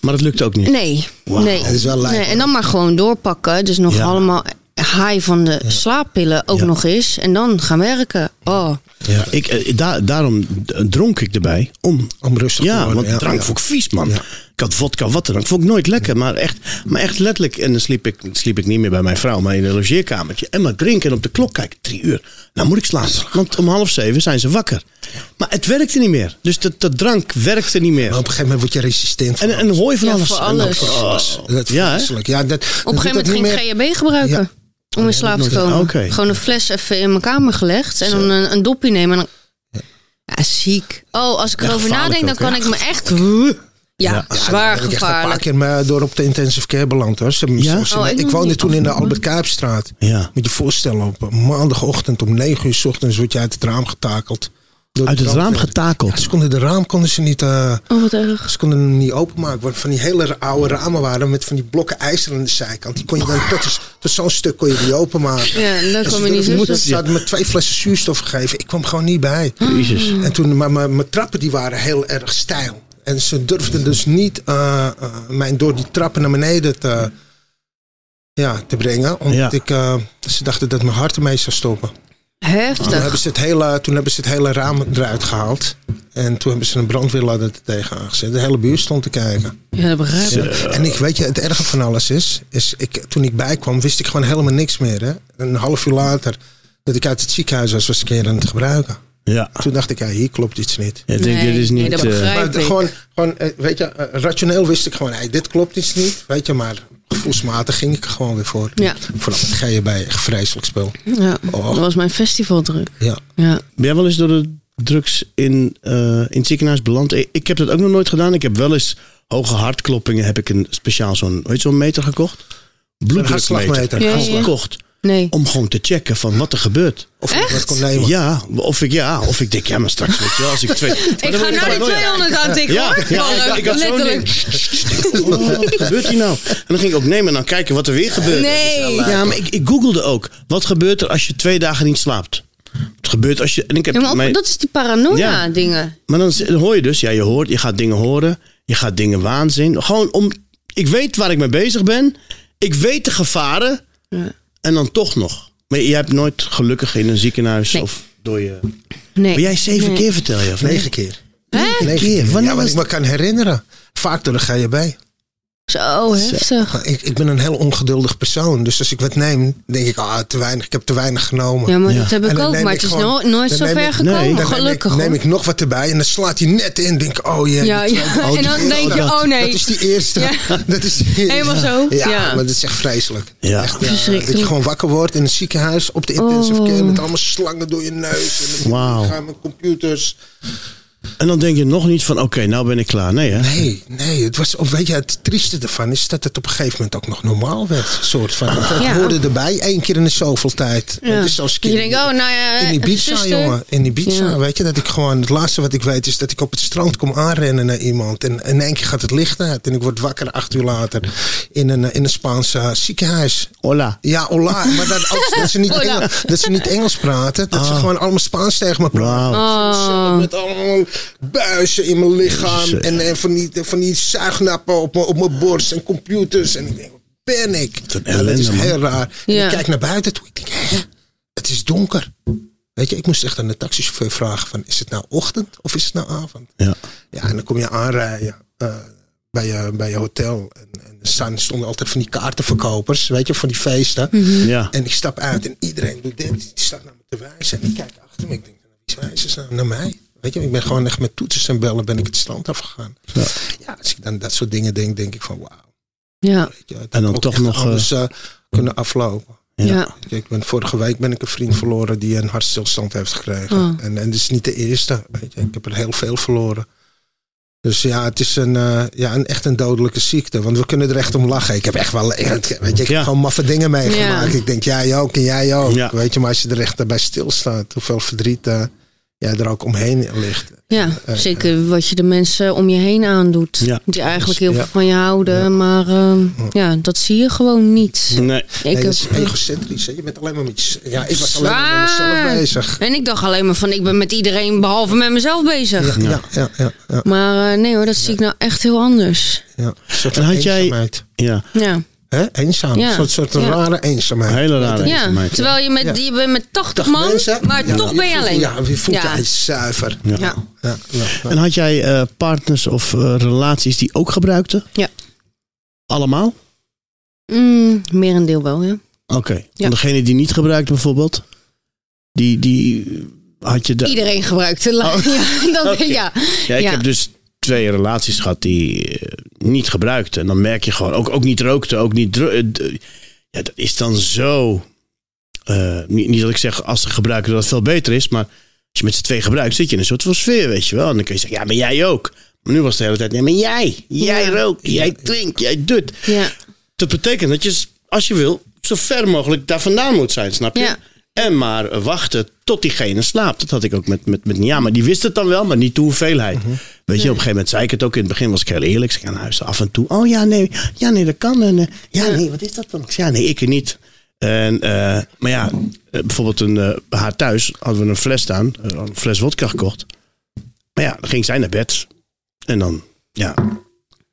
Maar dat lukt ook niet. Nee, nee. Dat is wel lijp, nee. En dan maar gewoon doorpakken. Dus nog Ja. allemaal high van de slaappillen ook Ja. nog eens. En dan gaan werken. Oh, Ja, ik, eh, daar, daarom dronk ik erbij. Om, Om rustig te ja, worden. want ja, drank ja. vond ik vies, man. Ik had vodka, wat dan ook. Vond ik nooit lekker. Maar echt, maar echt letterlijk. En dan sliep ik, sliep ik niet meer bij mijn vrouw, maar in een logeerkamertje. En maar drinken en op de klok kijken. Drie uur. Nou moet ik slapen. Want om half zeven zijn ze wakker. Maar het werkte niet meer. Dus dat, dat drank werkte niet meer. Maar op een gegeven moment word je resistent. En, en hoor je van Ja, alles. voor En alles. Oh, Dat is ja. Ja, dat, Op een gegeven moment ging ik GHB gebruiken. Ja. Om in slaap te komen. Gewoon een fles even in mijn kamer gelegd. En dan een, een dopje nemen. En dan... Ja, ziek. Oh, als ik erover nadenk, dan kan ik me echt... Ja, Ja, zwaar dan ben ik echt een paar gevaarlijk. keer door op de intensive care beland. Hoor. Ze- Ja? ze- Oh, ik woonde toen in de Albert Kuipstraat. Ja. Moet je je voorstellen, op maandagochtend om 9 uur 's ochtends word je uit het raam getakeld. Uit het raam getakeld. Ja, ze konden de raam konden ze niet, eh, Oh, wat erg. ze konden hem niet openmaken. Want van die hele oude ramen waren met van die blokken ijzer aan de zijkant. Die kon je dan tot, tot zo'n stuk kon je die openmaken. Ja, en dan En kwam ze je niet tussen. Ze hadden me twee flessen zuurstof gegeven. Ik kwam gewoon niet bij. Jezus. En toen, maar mijn, trappen die waren heel erg steil. En ze durfden dus niet eh, eh, mij door die trappen naar beneden te, ja, te brengen. Omdat Ja. ik, eh, ze dachten dat mijn hart ermee zou stoppen. Toen Heftig. hebben, ze het hele, toen hebben ze het hele raam eruit gehaald. En toen hebben ze een brandweerladder er tegen aangezet. De hele buurt stond te kijken. Ja, dat begrijp ik. En ik weet je, het erge van alles is, is ik, toen ik bijkwam, wist ik gewoon helemaal niks meer. Hè? Een half uur later, dat ik uit het ziekenhuis was, was ik een keer aan het gebruiken. Ja. Toen dacht ik, ja, hier klopt iets niet. Ik denk, Nee, dit is nee, niet... dat eh, Maar gewoon, gewoon eh, weet je, eh, rationeel wist ik gewoon, hey, dit klopt iets niet. Weet je, maar gevoelsmatig ging ik er gewoon weer voor. Ja. Vooral het GHB, echt vreselijk spel. Ja, Oh. dat was mijn festivaldruk. Ja. Ja. Ben jij wel eens door de drugs in, eh, in het ziekenhuis beland? Ik, heb dat ook nog nooit gedaan. Ik heb wel eens hoge hartkloppingen. Heb ik een speciaal zo'n, weet je, zo'n meter gekocht? Bloeddrukmeter. hartslagmeter. Ja, ja. gekocht. Nee. Om gewoon te checken van wat er gebeurt. Of ik wat kon nemen. Ja, of ik, ja, of ik denk, ja, maar straks weet je wel, als ik twee... Ik ga naar die 200 aan tikken Ja, hoor. ja Maar, ik, ik had zo'n ding. Oh, wat gebeurt hier nou? En dan ging ik ook nemen en dan kijken wat er weer gebeurt. Nee. Ja, maar ik, ik googelde ook. Wat gebeurt er als je twee dagen niet slaapt? Wat gebeurt als je... En ik heb Ja, maar op- mijn- dat is die paranoia Ja. dingen. maar dan hoor je dus, ja, je hoort, je gaat dingen horen, je gaat dingen waanzin. Gewoon om, ik weet waar ik mee bezig ben, ik weet de gevaren Ja. En dan toch nog. Maar je hebt nooit gelukkig in een ziekenhuis Nee. of door je. Nee. Maar jij zeven Nee. keer vertel je, of? Negen keer. Negen keer? Wanneer Ja, wat ik me kan herinneren. Vaak door de GHB. Zo heftig. Ik, ik ben een heel ongeduldig persoon. Dus als ik wat neem, denk ik, ah, te weinig. Ik heb te weinig genomen. Ja, maar Ja. dat heb ik dan ook. Maar ik het is gewoon- nooit dan zo ver gekomen. Nee. Dan Gelukkig neem ik, hoor. neem ik nog wat erbij en dan slaat hij net in. Denk ik, oh jee. Ja, tweede- En dan denk je, oh nee. Dat is die eerste. Ja. Dat is die eerste. Helemaal zo? Ja, Ja. maar dat is echt vreselijk. Ja. Echt, ja, Verschrikkelijk. dat je gewoon wakker wordt in een ziekenhuis op de intensive Oh. care met allemaal slangen door je neus. En dan met computers. En dan denk je nog niet van, oké, nou ben ik klaar. Nee, hè? Nee, nee. Het was, of weet je, het trieste ervan is dat het op een gegeven moment ook nog normaal werd. Soort van. Het, het Ja. hoorde erbij één keer in de zoveel tijd. Ja. Het Je denkt, oh nou ja. in Ibiza, zuster. jongen. In Ibiza, Ja. weet je. Dat ik gewoon, het laatste wat ik weet is dat ik op het strand kom aanrennen naar iemand. En in één keer gaat het licht uit. En ik word wakker acht uur later in een, in een Spaans eh, ziekenhuis. Hola. Ja, hola. Maar dat, ook, dat, ze niet. Engels, dat ze niet Engels praten. Dat ze gewoon allemaal Spaans tegen me praten. Wauw. Oh. Met allemaal buizen in mijn lichaam. En, en van, die, van die zuignappen op, mijn- op mijn borst. En computers. En ik denk, wat ben ik? een Ja, dat is man. heel raar. Ja. ik kijk naar buiten toe. Ik denk, hè? Het is donker. Weet je, ik moest echt aan de taxichauffeur vragen van... Is het nou ochtend of is het nou avond? Ja. Ja, en dan kom je aanrijden eh, bij, je, bij je hotel. En, en er staan- stonden altijd van die kaartenverkopers. Weet je, van die feesten. Ja. En ik stap uit en iedereen doet dit. Die staat naar me te wijzen. En ik kijk achter me. Ik denk, wie wijzen ze nou naar mij? Weet je, ik ben gewoon echt met toeters en bellen ben ik het strand afgegaan. Ja. Ja, als ik dan dat soort dingen denk, denk ik van wauw. Ja. Je, En dan toch nog, eh, anders eh, kunnen aflopen. Ja. Ik ben, vorige week ben ik een vriend verloren die een hartstilstand heeft gekregen. Oh. En, en dat is niet de eerste. Weet je. Ik heb er heel veel verloren. Dus ja, het is een, eh, ja, een, echt een dodelijke ziekte. Want we kunnen er echt om lachen. Ik heb echt wel, weet je, ik heb Ja. gewoon maffe dingen meegemaakt. Ja. Ik denk, jij ook en jij ook. Ja. Weet je, maar als je er echt bij stilstaat, hoeveel verdriet eh, ja, er ook omheen ligt. Ja, Eh, zeker wat je de mensen om je heen aandoet. Ja. Die eigenlijk heel Ja. veel van je houden. Maar ehm, ja, dat zie je gewoon niet. Nee. Ik Nee, dat heb, is egocentrisch. Hè? Je bent alleen maar met je, Ja, ik was alleen maar met mezelf bezig. En ik dacht alleen maar van, ik ben met iedereen behalve met mezelf bezig. Ja, ja, ja, ja, ja, Maar eh, nee hoor, dat zie ik nou echt heel anders. ja. Een soort En had jij-. Ja. Ja, Hè? Eenzaam. Ja. Een soort, soort Ja. rare eenzaamheid. Hele rare ja. eenzaamheid. terwijl je met, Ja. je bent met 80 Dag man, mensen. maar Ja, toch ben je alleen. Ja, je voelt Ja. je zuiver. Ja. Ja. Ja, ja, ja. En had jij eh, partners of eh, relaties die ook gebruikten? Ja. Allemaal? Mm, merendeel wel, ja. Oké. En degene die niet gebruikte bijvoorbeeld? Die, die had je... De... Iedereen gebruikt het. Ja, dat, ja. Ja, ik Ja. heb dus twee relaties gehad die eh, niet gebruikten. En dan merk je gewoon, ook, ook niet rookte, ook niet... eh, Ja, dat is dan zo... eh, niet, niet dat ik zeg, als ze gebruiken dat het veel beter is, maar als je met z'n twee gebruikt, zit je in een soort van sfeer, weet je wel. En dan kun je zeggen, ja, maar jij ook. Maar nu was de hele tijd, nee, maar jij. Jij Ja. rookt, jij drinkt, jij doet. ja. Dat betekent dat je, als je wil, zo ver mogelijk daar vandaan moet zijn, snap je? Ja. En maar wachten tot diegene slaapt. Dat had ik ook met, met, met ja, maar die wist het dan wel, maar niet de hoeveelheid. Weet je, op een gegeven moment zei ik het ook. In het begin was ik heel eerlijk. Ik zei naar huis af en toe. Oh ja, nee, ja, nee, dat kan. En, eh, ja, nee, wat is dat dan? Ik zei, ja, nee, ik niet. En, eh, maar ja, eh, bijvoorbeeld een, haar thuis hadden we een fles staan. een fles wodka gekocht. Maar ja, dan ging zij naar bed. En dan, ja,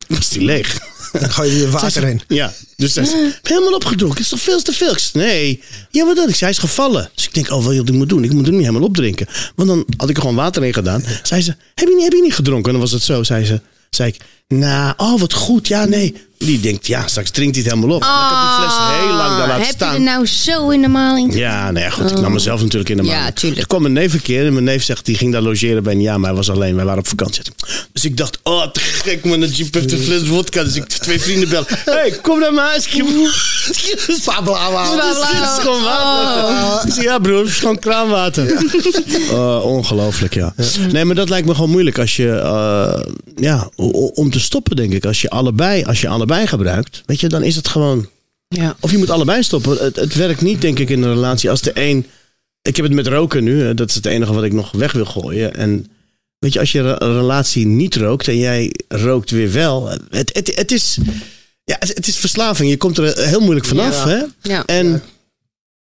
was die leeg. Dan gooi je er water in. Ja, dus zij zei, "Ben je helemaal opgedronken. Het is toch veel te veel? Ik nee. Ja, wat dan? Ik zei, hij is gevallen. Dus ik denk, oh, wat ik moet doen? Ik moet hem niet helemaal opdrinken. Want dan had ik er gewoon water in gedaan. Zei ze, heb je niet, heb je niet gedronken? En dan was het zo, zei ze. Zei ik, nou, oh, wat goed. Ja, nee. Die denkt, ja, straks drinkt hij het helemaal op. Maar ik heb die fles heel lang daar laten Ah, heb staan. je er nou zo in de maling? Ja, nou ja, goed. Ik nam mezelf natuurlijk in de Ja, maand. tuurlijk. Er kwam mijn neef een keer en mijn neef zegt, die ging daar logeren bij een ja, maar hij was alleen. Wij waren op vakantie. Dus ik dacht, oh, te gek, man, dat Jeep heeft een fles vodka. Dus ik twee vrienden bel. hey, kom naar mijn huis. Spa bla bla. Dit is gewoon water. Ik zeg, ja broer, het is gewoon kraanwater. Oh, ongelooflijk, ja. Nee, maar dat lijkt me gewoon moeilijk als je, eh, ja, om te stoppen denk ik. Als je allebei, als je allebei gebruikt, weet je, dan is het gewoon... Ja. Of je moet allebei stoppen. Het, het werkt niet, denk ik, in een relatie als de een. Ik heb het met roken nu. hè. Dat is het enige wat ik nog weg wil gooien. En weet je, als je een relatie niet rookt en jij rookt weer wel. Het, het, het is. Ja, het, het is verslaving. Je komt er heel moeilijk vanaf. Ja. Hè? Ja. En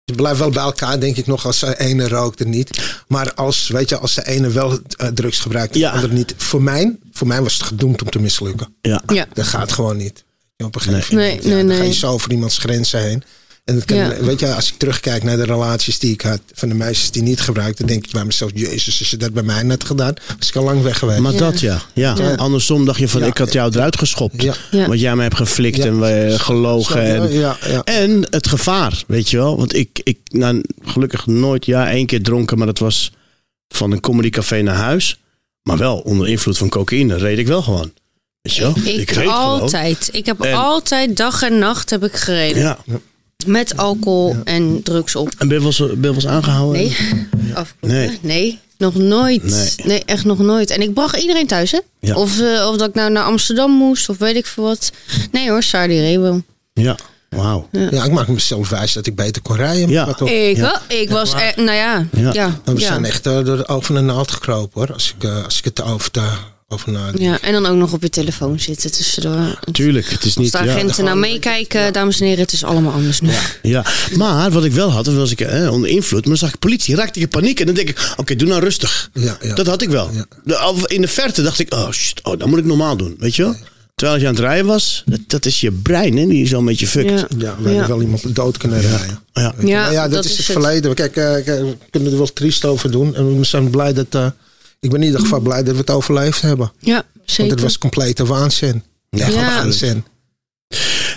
Je blijft wel bij elkaar, denk ik nog, als de ene rookt er niet. Maar als, weet je, als de ene wel eh, drugs gebruikt en Ja. de andere niet. Voor mij, voor mij was het gedoemd om te mislukken. ja, Ja. Dat gaat gewoon niet. Op een gegeven Nee. moment. Nee, ja, nee, dan ga je zo over iemands grenzen heen. En dat kan, Ja. weet je, als ik terugkijk naar de relaties die ik had van de meisjes die niet gebruikten, denk ik bij mezelf, jezus, als je dat bij mij net gedaan, was ik al lang weg geweest. maar Ja. dat ja. ja. Ja. Andersom dacht je van, Ja. ik had jou eruit geschopt. Ja. Ja. Want jij mij hebt geflikt Ja. en wij gelogen. En, ja, ja. En het gevaar, weet je wel. Want ik, ik nou, gelukkig nooit, ja, één keer dronken, maar dat was van een comedycafé naar huis. Maar wel onder invloed van cocaïne reed ik wel gewoon. Ik, reed altijd. Ik heb En- altijd dag en nacht heb ik gereden. Ja. Met alcohol en drugs op. En ben je wel eens, ben je wel eens aangehouden? Nee. Nee. Nee. Nog nooit. Nee. Nee. echt nog nooit. En ik bracht iedereen thuis, hè? Ja. Of, eh, of dat ik nou naar Amsterdam moest, of weet ik veel wat. Nee hoor, Saudi Rebo. Ja. Wauw. Ja, ik maak mezelf wijs dat ik beter kon rijden. Ja. Maar toch, Ik, Ja. ik was er, nou ja. Ja. Ja. Ja. we zijn echt eh, door de over de naald gekropen hoor. Als ik, eh, als ik het over, de, over. Ja, en dan ook nog op je telefoon zitten tussendoor. Tuurlijk, het is Als niet... de ja, agenten nou meekijken, dames en heren, het is allemaal anders nu. Ja, maar wat ik wel had, was ik eh, onder invloed. Maar dan zag ik politie, raakte ik in paniek. En dan denk ik, oké, doe nou rustig. Ja, ja. Dat had ik wel. Ja. De- al In de verte dacht ik, oh shit, oh, dat moet ik normaal doen. Weet je wel? Terwijl als je aan het rijden was, dat, dat is je brein hè, die zo'n beetje fukt. Ja. Ja, we hebben wel iemand dood kunnen rijden. Ja. Ja, ja, dat, dat is is het verleden. Kijk, eh, kijk, we kunnen er wel triest over doen. En we zijn blij dat... eh, ik ben in ieder geval blij dat we het overleefd hebben. Ja, Want zeker. het was complete waanzin. Ja, Ja. waanzin.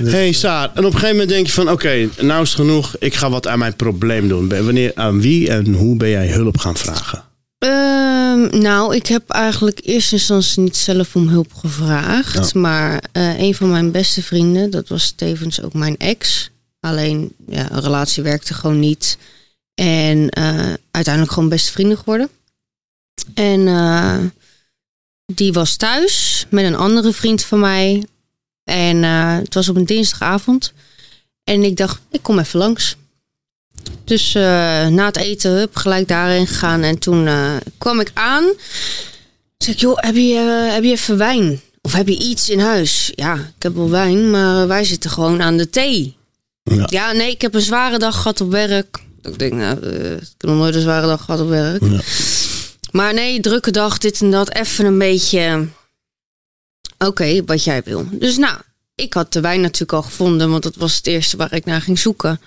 hey Saar, en op een gegeven moment denk je van, oké, nou is het genoeg. Ik ga wat aan mijn probleem doen. Wanneer, aan wie en hoe ben jij hulp gaan vragen? Ehm, nou, ik heb eigenlijk in eerste instantie niet zelf om hulp gevraagd. Maar eh, een van mijn beste vrienden, dat was tevens ook mijn ex. Alleen, ja, een relatie werkte gewoon niet. En eh, uiteindelijk gewoon beste vrienden geworden. En eh, die was thuis met een andere vriend van mij. En eh, het was op een dinsdagavond. En ik dacht, ik kom even langs. Dus eh, na het eten, hup, gelijk daarin gegaan. En toen kwam ik aan. Zeg ik, joh, heb je, heb je even wijn? Of heb je iets in huis? Ja, ik heb wel wijn, maar wij zitten gewoon aan de thee. Ja. Ja, nee, ik heb een zware dag gehad op werk. Ik denk, nou, ik heb nog nooit een zware dag gehad op werk. Ja. Maar nee, drukke dag, dit en dat. Even een beetje, oké, wat jij wil. Dus nou, ik had de wijn natuurlijk al gevonden, want dat was het eerste waar ik naar ging zoeken.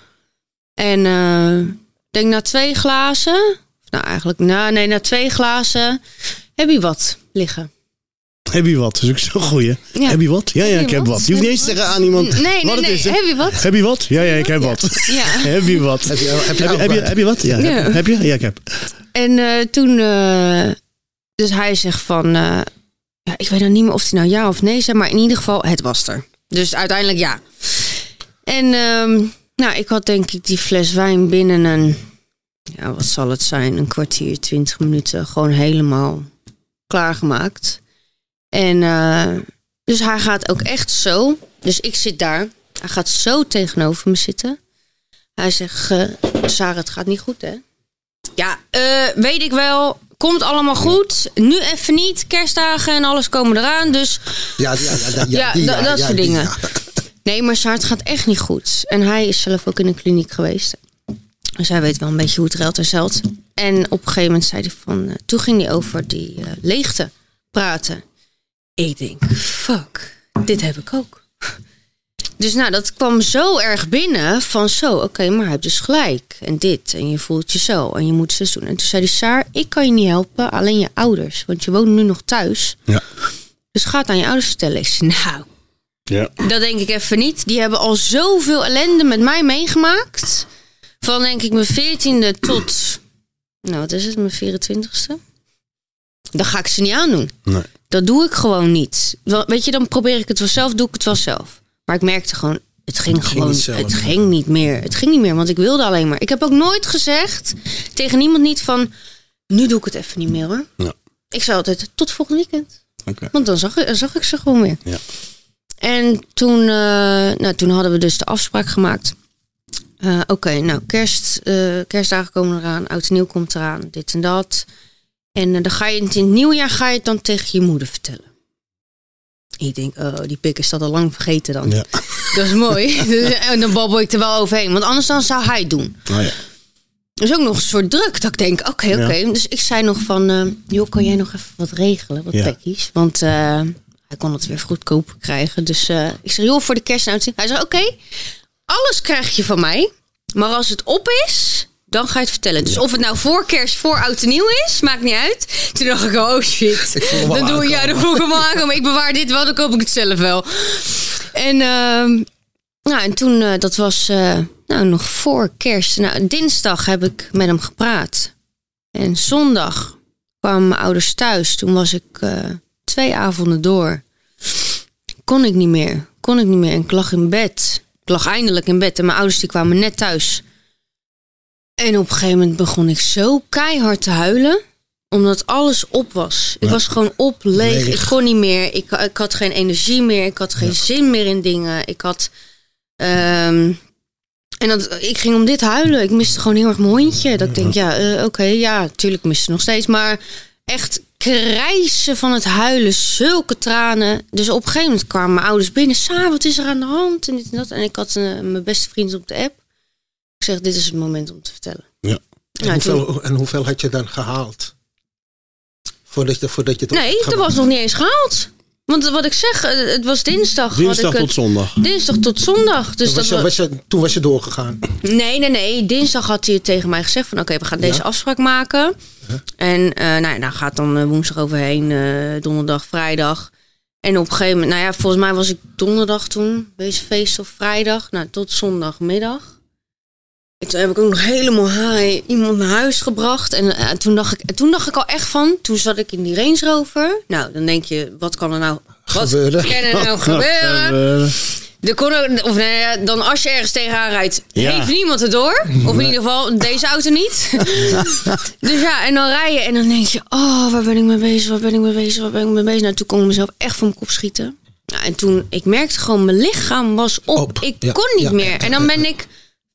En eh, ik denk na twee glazen, nou eigenlijk, na, nee, na twee glazen, heb je wat liggen. Heb je wat? Dat is ook zo'n goeie. Ja. Heb je wat? Ja, ja, ik heb wat? Je hoeft niet eens te zeggen aan iemand Nee, nee, wat het nee, heb je wat? Heb je wat? Ja, ja, ik heb wat. Ja. Heb je wat? Heb je, heb je, Heb je, wat? heb je wat? Ja. Ja. Heb, heb je? Ja, ik heb. En eh, toen, eh, dus hij zegt van, eh, ja, ik weet nou niet meer of hij nou ja of nee zei, maar in ieder geval, het was er. Dus uiteindelijk ja. En ehm, nou, ik had denk ik die fles wijn binnen een, ja, wat zal het zijn, een kwartier, twintig minuten, gewoon helemaal klaargemaakt. En dus hij gaat ook echt zo, dus ik zit daar, hij gaat zo tegenover me zitten. Hij zegt, Sarah, het gaat niet goed, hè? Ja, eh, weet ik wel. Komt allemaal goed. Nu even niet. Kerstdagen en alles komen eraan. Dus Ja, ja, ja, ja, Ja, die, dat soort dingen. nee, maar Sarah, het gaat echt niet goed. En hij is zelf ook in een kliniek geweest. Dus hij weet wel een beetje hoe het ruilt en zelt. En op een gegeven moment zei hij van... eh, toen ging hij over die eh, leegte praten. Ik denk, fuck, dit heb ik ook. Dus nou, dat kwam zo erg binnen van zo, oké, maar hij heeft dus gelijk. En dit, en je voelt je zo, en je moet zus doen. En toen zei hij, Saar, ik kan je niet helpen, alleen je ouders. Want je woont nu nog thuis. Ja. Dus ga het aan je ouders vertellen. Ik zei, nou, Ja. dat denk ik even niet. Die hebben al zoveel ellende met mij meegemaakt. Van denk ik mijn veertiende tot, nou wat is het, mijn 24ste. Dan ga ik ze niet aandoen. Nee. Dat doe ik gewoon niet. Weet je, dan probeer ik het wel zelf, doe ik het wel zelf. Maar ik merkte gewoon, het ging gewoon, het ging niet meer. Het ging niet meer, want ik wilde alleen maar. Ik heb ook nooit gezegd tegen niemand niet van, nu doe ik het even niet meer hoor. Ja. Ik zei altijd, tot volgend weekend. Want dan zag, ik- zag ik ze gewoon weer. Ja. En toen, eh, nou, toen hadden we dus de afspraak gemaakt. Eh, Oké, nou, kerst, eh, kerstdagen komen eraan, oud en nieuw komt eraan, dit en dat. En dan ga je het in het nieuwjaar ga je het dan tegen je moeder vertellen. Ik denk, oh, die pik is dat al lang vergeten dan. Ja. Dat is mooi. en dan babbel ik er wel overheen. Want anders dan zou hij het doen. Oh, ja. Dus ook nog een soort druk. Dat ik denk, oké, oké. Dus ik zei nog van, eh, joh, kan jij nog even wat regelen? Wat Ja. pekkies? Want eh, hij kon het weer goedkoop krijgen. Dus eh, ik zei, joh, voor de kerst en oud- Hij zei, oké, alles krijg je van mij. Maar als het op is, dan ga je het vertellen. Dus of het nou voor kerst, voor oud en nieuw is, maakt niet uit. Toen dacht ik, oh shit. Dan doe ik, ja, dan voel ik hem aankomen. Ik bewaar dit wel, dan koop ik het zelf wel. En, ehm, nou, en toen, eh, dat was eh, nou, nog voor kerst. Nou, dinsdag heb ik met hem gepraat. En zondag kwamen mijn ouders thuis. Toen was ik eh, twee avonden door. Kon ik niet meer. Kon ik niet meer. En ik lag in bed. Ik lag eindelijk in bed. En mijn ouders die kwamen net thuis. En op een gegeven moment begon ik zo keihard te huilen. Omdat alles op was. Ik was gewoon op, leeg. Leeg. Ik kon niet meer. Ik, ik had geen energie meer. Ik had geen zin meer in dingen. Ik had... ehm, en dat, ik ging om dit huilen. Ik miste gewoon heel erg mijn hondje. Dat ik denk, ja, eh, oké, ja, tuurlijk miste nog steeds. Maar echt krijsen van het huilen, zulke tranen. Dus op een gegeven moment kwamen mijn ouders binnen. Sa, wat is er aan de hand? En dit en dat. En ik had eh, mijn beste vriend op de app. Ik zeg, dit is het moment om te vertellen. Ja. En, Ja, toen- hoeveel, en hoeveel had je dan gehaald? Voordat je, voordat je het nee, dat was nog niet eens gehaald. Want wat ik zeg, eh, het was dinsdag. Dinsdag ik het, tot zondag. Dinsdag tot zondag. Dus Toen dat was, je, was, je, toen was je doorgegaan. Nee, nee, nee. Dinsdag had hij tegen mij gezegd van oké, we gaan deze Ja. afspraak maken. En eh nou ja, daar gaat dan eh, woensdag overheen, eh, donderdag, vrijdag. En op een gegeven moment, nou ja, volgens mij was ik donderdag toen, deze feest of vrijdag, nou tot zondagmiddag. En toen heb ik ook nog helemaal high iemand naar huis gebracht. En eh, toen, dacht ik, en toen dacht ik al echt van, toen zat ik in die Range Rover. Nou, dan denk je, wat kan er nou wat Gebeuren. kan er nou gebeuren? Er kon of nou ja, dan als je ergens tegenaan rijdt, Ja. heeft niemand het door. Of in ieder geval deze auto niet. dus ja, en dan rij je en dan denk je, oh, waar ben ik mee bezig? Waar ben ik mee bezig? Waar ben ik mee bezig? Nou, toen kon ik mezelf echt van mijn kop schieten. Nou, en toen, ik merkte gewoon, mijn lichaam was op. Op, Ik ja, kon niet meer. En dan ben ik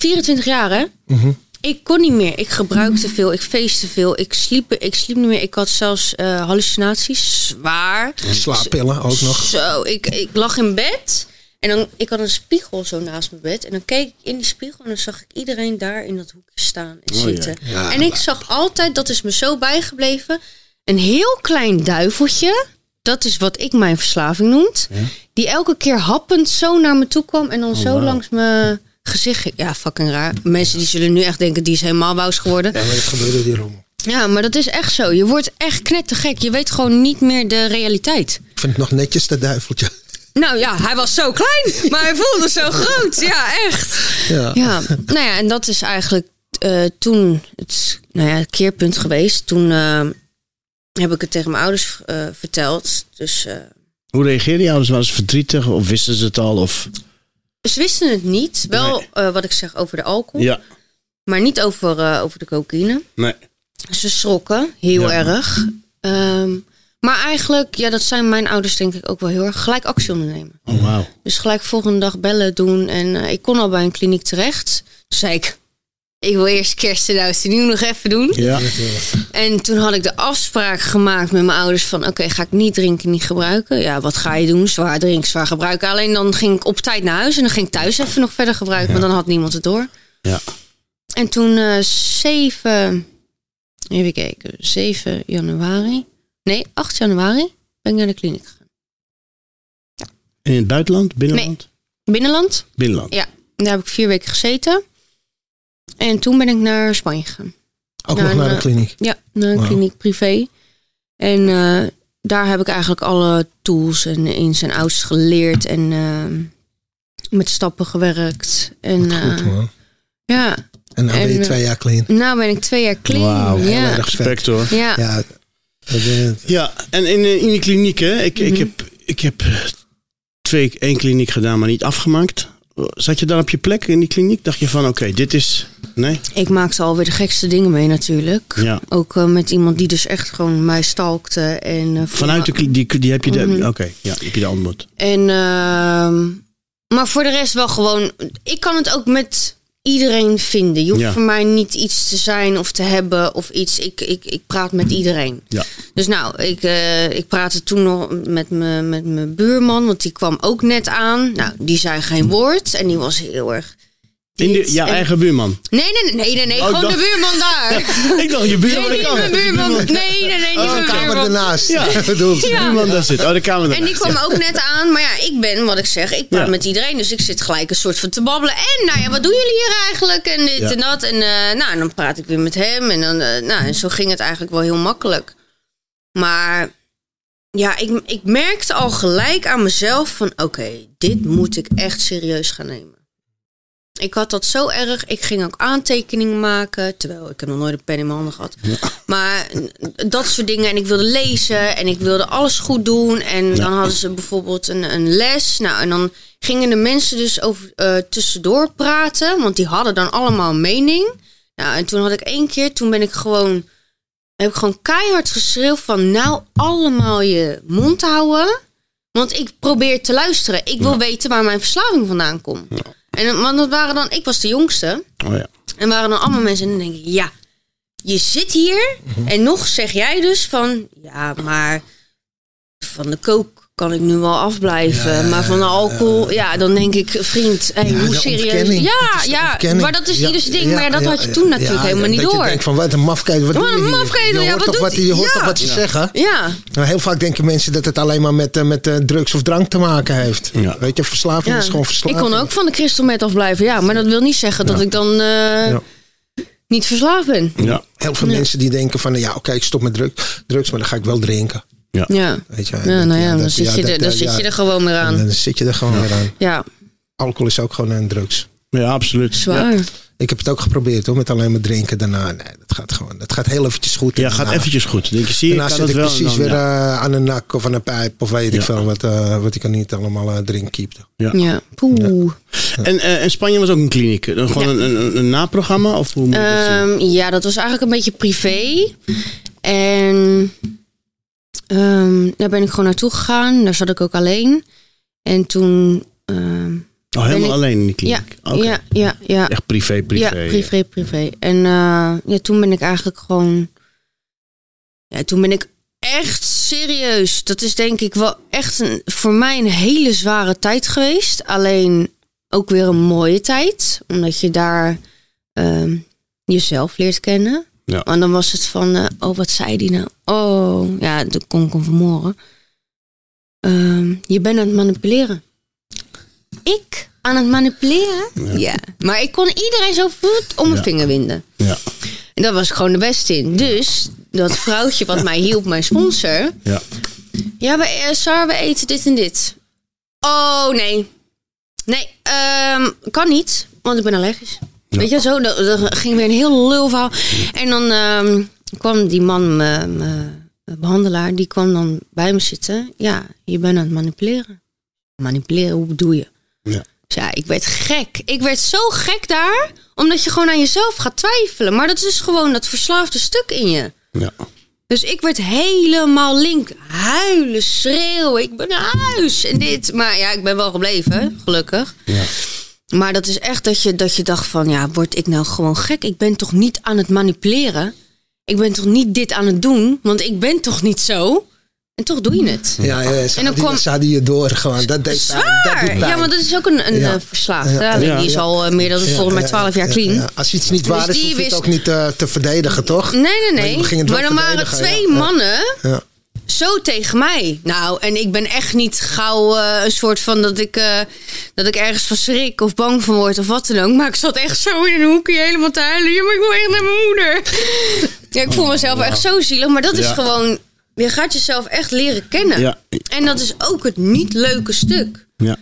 24 jaar, hè? Mhm. Ik kon niet meer. Ik gebruikte veel. Ik feestte veel. Ik sliep, ik sliep niet meer. Ik had zelfs eh, hallucinaties. Zwaar. Slaappillen ook nog. Zo, ik, ik lag in bed. En dan, ik had een spiegel zo naast mijn bed. En dan keek ik in die spiegel en dan zag ik iedereen daar in dat hoekje staan en Oh, ja. zitten. Ja, en ik zag altijd, dat is me zo bijgebleven, een heel klein duiveltje. Dat is wat ik mijn verslaving noemt. Die elke keer happend zo naar me toe kwam en dan zo wauw. langs mijn gezicht. Ja, fucking raar. Mensen die zullen nu echt denken, die is helemaal wous geworden. Ja, maar het gebeurde die rommel. Ja, maar dat is echt zo. Je wordt echt knettergek. Je weet gewoon niet meer de realiteit. Ik vind het nog netjes, dat duiveltje. Nou ja, hij was zo klein, maar hij voelde zo groot. Ja, echt. Ja. Ja, nou ja, en dat is eigenlijk eh, toen het nou ja, keerpunt geweest. Toen eh, heb ik het tegen mijn ouders eh, verteld. Dus eh, Hoe reageerden je ouders? Waren ze verdrietig of wisten ze het al? Of... ze wisten het niet. Wel Nee. eh, wat ik zeg over de alcohol, Ja, maar niet over, eh, over de cocaïne. nee. Ze schrokken heel Ja. erg. Ehm, maar eigenlijk, ja, dat zijn mijn ouders denk ik ook wel heel erg gelijk actie ondernemen. Oh, wauw. Dus gelijk volgende dag bellen doen. En eh, ik kon al bij een kliniek terecht. Toen zei ik, ik wil eerst kerst en oud en nieuw nog even doen. Ja. En toen had ik de afspraak gemaakt met mijn ouders van... oké, ga ik niet drinken, niet gebruiken? Ja, wat ga je doen? Zwaar drinken, zwaar gebruiken. Alleen dan ging ik op tijd naar huis en dan ging ik thuis even nog verder gebruiken. Want dan had niemand het door. Ja. En toen eh 7... Even kijken, 7 januari... Nee, 8 januari ben ik naar de kliniek gegaan. In het buitenland? Binnenland? Binnenland, Binnenland. ja. Daar heb ik vier weken gezeten. En toen ben ik naar Spanje gegaan. Ook Nou, nog naar en, de eh, kliniek. Ja, naar een kliniek privé. En eh, daar heb ik eigenlijk alle tools en ins en outs geleerd. En eh, met stappen gewerkt. En Wat goed eh, man. ja, En nou ben je twee jaar clean. nou ben ik twee jaar clean. Wauw, Heel ja. Respect hoor. Ja. Ja, Ja, en in, in die kliniek, hè? Ik, ik Mhm. heb, ik heb twee, één kliniek gedaan, maar niet afgemaakt. Zat je daar op je plek in die kliniek? Dacht je van, oké, dit is... Nee? Ik maakte alweer de gekste dingen mee natuurlijk. Ja. Ook eh, met iemand die dus echt gewoon mij stalkte. En, eh, Vanuit de kliniek, die, die heb je... de- Mhm. Oké, ja, heb je de antwoord. En, ehm, maar voor de rest wel gewoon. Ik kan het ook met iedereen vinden. Je hoeft Ja. voor mij niet iets te zijn of te hebben of iets. Ik, ik, ik praat met iedereen. Ja. Dus nou, ik, eh, ik praatte toen nog met mijn met mijn buurman, want die kwam ook net aan. Nou, die zei geen woord en die was heel erg. In de, jouw en- eigen buurman. Nee, nee, nee, nee, nee, Oh, gewoon dacht- de buurman daar. ik dacht, je buurman. Nee, niet mijn buurman. Nee, nee, nee, niet Oh, mijn een kamer buurman. ernaast. Ja. Ja. buurman daar zit. Oh, de kamer En die kwam ook net aan. Maar ja, ik ben, wat ik zeg, ik praat Ja. met iedereen. Dus ik zit gelijk een soort van te babbelen. En nou ja, wat doen jullie hier eigenlijk? En dit Ja. en dat. En eh, nou, en dan praat ik weer met hem. En, dan, eh, nou, en zo ging het eigenlijk wel heel makkelijk. Maar ja, ik, ik merkte al gelijk aan mezelf van... Oké, dit moet ik echt serieus gaan nemen. Ik had dat zo erg. Ik ging ook aantekeningen maken. Terwijl ik heb nog nooit een pen in mijn handen gehad. Maar dat soort dingen. En ik wilde lezen. En ik wilde alles goed doen. En dan hadden ze bijvoorbeeld een, een les. Nou, en dan gingen de mensen dus over, eh, tussendoor praten. Want die hadden dan allemaal een mening. Nou, en toen had ik één keer. Toen ben ik gewoon... Heb ik gewoon keihard geschreeuwd van... Nou, allemaal je mond houden. Want ik probeer te luisteren. Ik wil weten waar mijn verslaving vandaan komt. En, want dat waren dan... Ik was de jongste. Oh ja. En waren dan allemaal mensen en dan denk ik, ja, je zit hier en nog zeg jij dus van, ja, maar van de kook kan ik nu wel afblijven, maar van alcohol, ja, dan denk ik, vriend, hey, Ja, hoe serieus? Ja, ja, maar dat is Ja, ieders ding, ja, maar dat ja, had je toen natuurlijk ja, helemaal niet dat door. je denkt van wat een mafketel, wat Wat doe je een je ja, hoort wat toch wat, je hoort Ja. toch wat ze zeggen? ja, Nou, heel vaak denken mensen dat het alleen maar met, eh, met eh, drugs of drank te maken heeft. Ja. Weet je, verslaving ja. is gewoon ik verslaving. kon ook van de crystal meth afblijven, ja, maar dat wil niet zeggen dat ik dan eh, Ja. niet verslaafd ben. Ja. Heel veel mensen die denken van, ja oké, ik stop met druk, drugs, maar dan ga ik wel drinken. Ja, Weet je, ja Dat- nou ja, dan dat- zit, je, dat- er, dan dat- zit ja, je er gewoon weer aan. Dan zit je er gewoon weer aan. Ja, Alcohol is ook gewoon een drugs. ja, absoluut. zwaar. Ja, Ik heb het ook geprobeerd hoor, met alleen maar drinken daarna. Nee, dat gaat gewoon, dat gaat heel eventjes goed. ja gaat eventjes goed. Denk je, zie je, Daarna kan zit het ik wel. precies dan, weer ja. eh, aan een nak of aan een pijp of weet Ja. ik veel wat, eh, wat ik er niet allemaal uh, drink keepte. Ja, poeh. En, eh, en Spanje was ook een kliniek. Eh, Gewoon Ja. een, een, een naprogramma? Of hoe moet ik dat zien? Ehm, ja, dat was eigenlijk een beetje privé. En ehm, daar ben ik gewoon naartoe gegaan. Daar zat ik ook alleen. En toen. ehm, oh, helemaal ik- alleen in die ja, kliniek? Ja, ja, ja. Echt privé, privé. Ja, privé, privé. En eh, ja, toen ben ik eigenlijk gewoon. Ja, toen ben ik echt serieus. Dat is denk ik wel echt een, voor mij een hele zware tijd geweest. Alleen ook weer een mooie tijd. Omdat je daar ehm, jezelf leert kennen. Ja. En dan was het van, eh, oh, wat zei die nou? Oh, ja, dat kon ik hem vanmorgen. Ehm, je bent aan het manipuleren. Ik aan het manipuleren? Ja. Maar ik kon iedereen zo voet om mijn Ja. vinger winden. Ja. En dat was ik gewoon de beste in. Dus dat vrouwtje wat mij hielp, mijn sponsor. Ja. Ja, we, eh, Sar, we eten dit en dit. Oh, nee. Nee, ehm, kan niet, want ik ben allergisch. Weet je, zo, dat, dat ging weer een heel lul verhaal. En dan ehm, kwam die man, mijn behandelaar, die kwam dan bij me zitten. Ja, je bent aan het manipuleren. Manipuleren, hoe bedoel je? Ja. Dus ja, ik werd gek. Ik werd zo gek daar, omdat je gewoon aan jezelf gaat twijfelen. Maar dat is gewoon dat verslaafde stuk in je. Ja. Dus ik werd helemaal link. Huilen, schreeuwen. Ik ben naar huis. En dit. Maar ja, ik ben wel gebleven, gelukkig. Ja. Maar dat is echt dat je, dat je dacht van, ja, word ik nou gewoon gek? Ik ben toch niet aan het manipuleren? Ik ben toch niet dit aan het doen? Want ik ben toch niet zo? En toch doe je het. Ja, ja, ze En dan kwam- ze hadden je door gewoon. Dat deed. Dat Zwaar! pijn. Ja, want dat is ook een, een Ja. eh, verslaafde. Ja. Ja. die is al eh, meer dan Ja, volgens mij ja, 12 jaar ja, clean. ja. Als iets niet Dus waar is, hoef je het ook niet eh, te verdedigen, toch? Nee, nee, Maar nee. Maar wel dan waren twee ja. Ja. mannen Ja. Zo tegen mij. Nou, en ik ben echt niet gauw eh, een soort van dat ik, eh, dat ik ergens van schrik of bang van word of wat dan ook. Maar ik zat echt zo in een hoekje helemaal te huilen. Ja, maar ik wil echt naar mijn moeder. Ja, ik voel mezelf echt zo zielig. Maar dat is gewoon, je gaat jezelf echt leren kennen. Ja. En dat is ook het niet leuke stuk. Ja.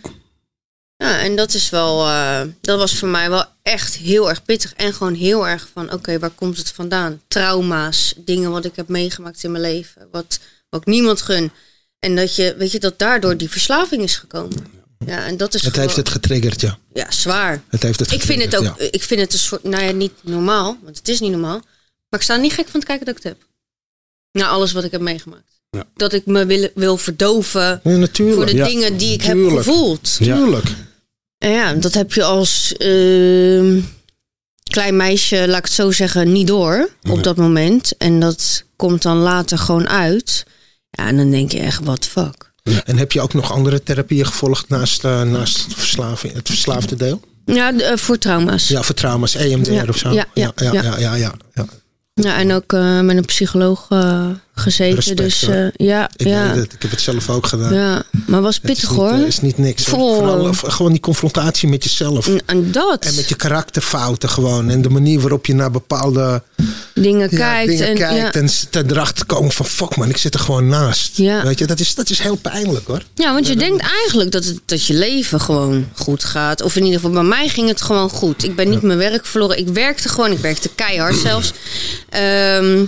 Ja, en dat is wel, eh, dat was voor mij wel echt heel erg pittig. En gewoon heel erg van, oké, waar komt het vandaan? Trauma's, dingen wat ik heb meegemaakt in mijn leven, wat ook niemand gun. En dat je, weet je, dat daardoor die verslaving is gekomen. Ja, en dat is Het heeft het getriggerd, ja. ja, zwaar. Het heeft het Ik vind het ook, ik vind het een soort, nou ja, niet normaal, want het is niet normaal. Maar ik sta niet gek van te kijken dat ik het heb. Na alles wat ik heb meegemaakt. Ja. Dat ik me wil, wil verdoven Ja, voor de dingen die ik heb gevoeld. Tuurlijk. En ja, dat heb je als ehm, klein meisje, laat ik het zo zeggen, niet door op dat moment. En dat komt dan later gewoon uit. Ja, en dan denk je echt, what the fuck. En heb je ook nog andere therapieën gevolgd naast, eh, naast verslaving, het verslaafde deel? Ja, de- eh, voor trauma's. Ja. Voor trauma's, EMDR Ja, of zo? ja, ja, ja, ja. ja, ja, en ook eh, met een psycholoog gezeten. Respect, dus eh, ja, Ik ja, weet het, ik heb het zelf ook gedaan. ja. Maar was Het pittig is niet, hoor. eh, is niet niks. Vooral eh, gewoon die confrontatie met jezelf. En, dat. En met je karakterfouten gewoon. En de manier waarop je naar bepaalde dingen ja, kijkt. dingen en, kijkt. ja. En s- te erachter komen van fuck man, ik zit er gewoon naast. Ja. Weet je, dat is, dat is heel pijnlijk hoor. Ja, want je denkt eigenlijk dat, het, dat je leven gewoon goed gaat. Of in ieder geval, bij mij ging het gewoon goed. Ik ben niet mijn werk verloren. Ik werkte gewoon. Ik werkte keihard zelfs. Ehm,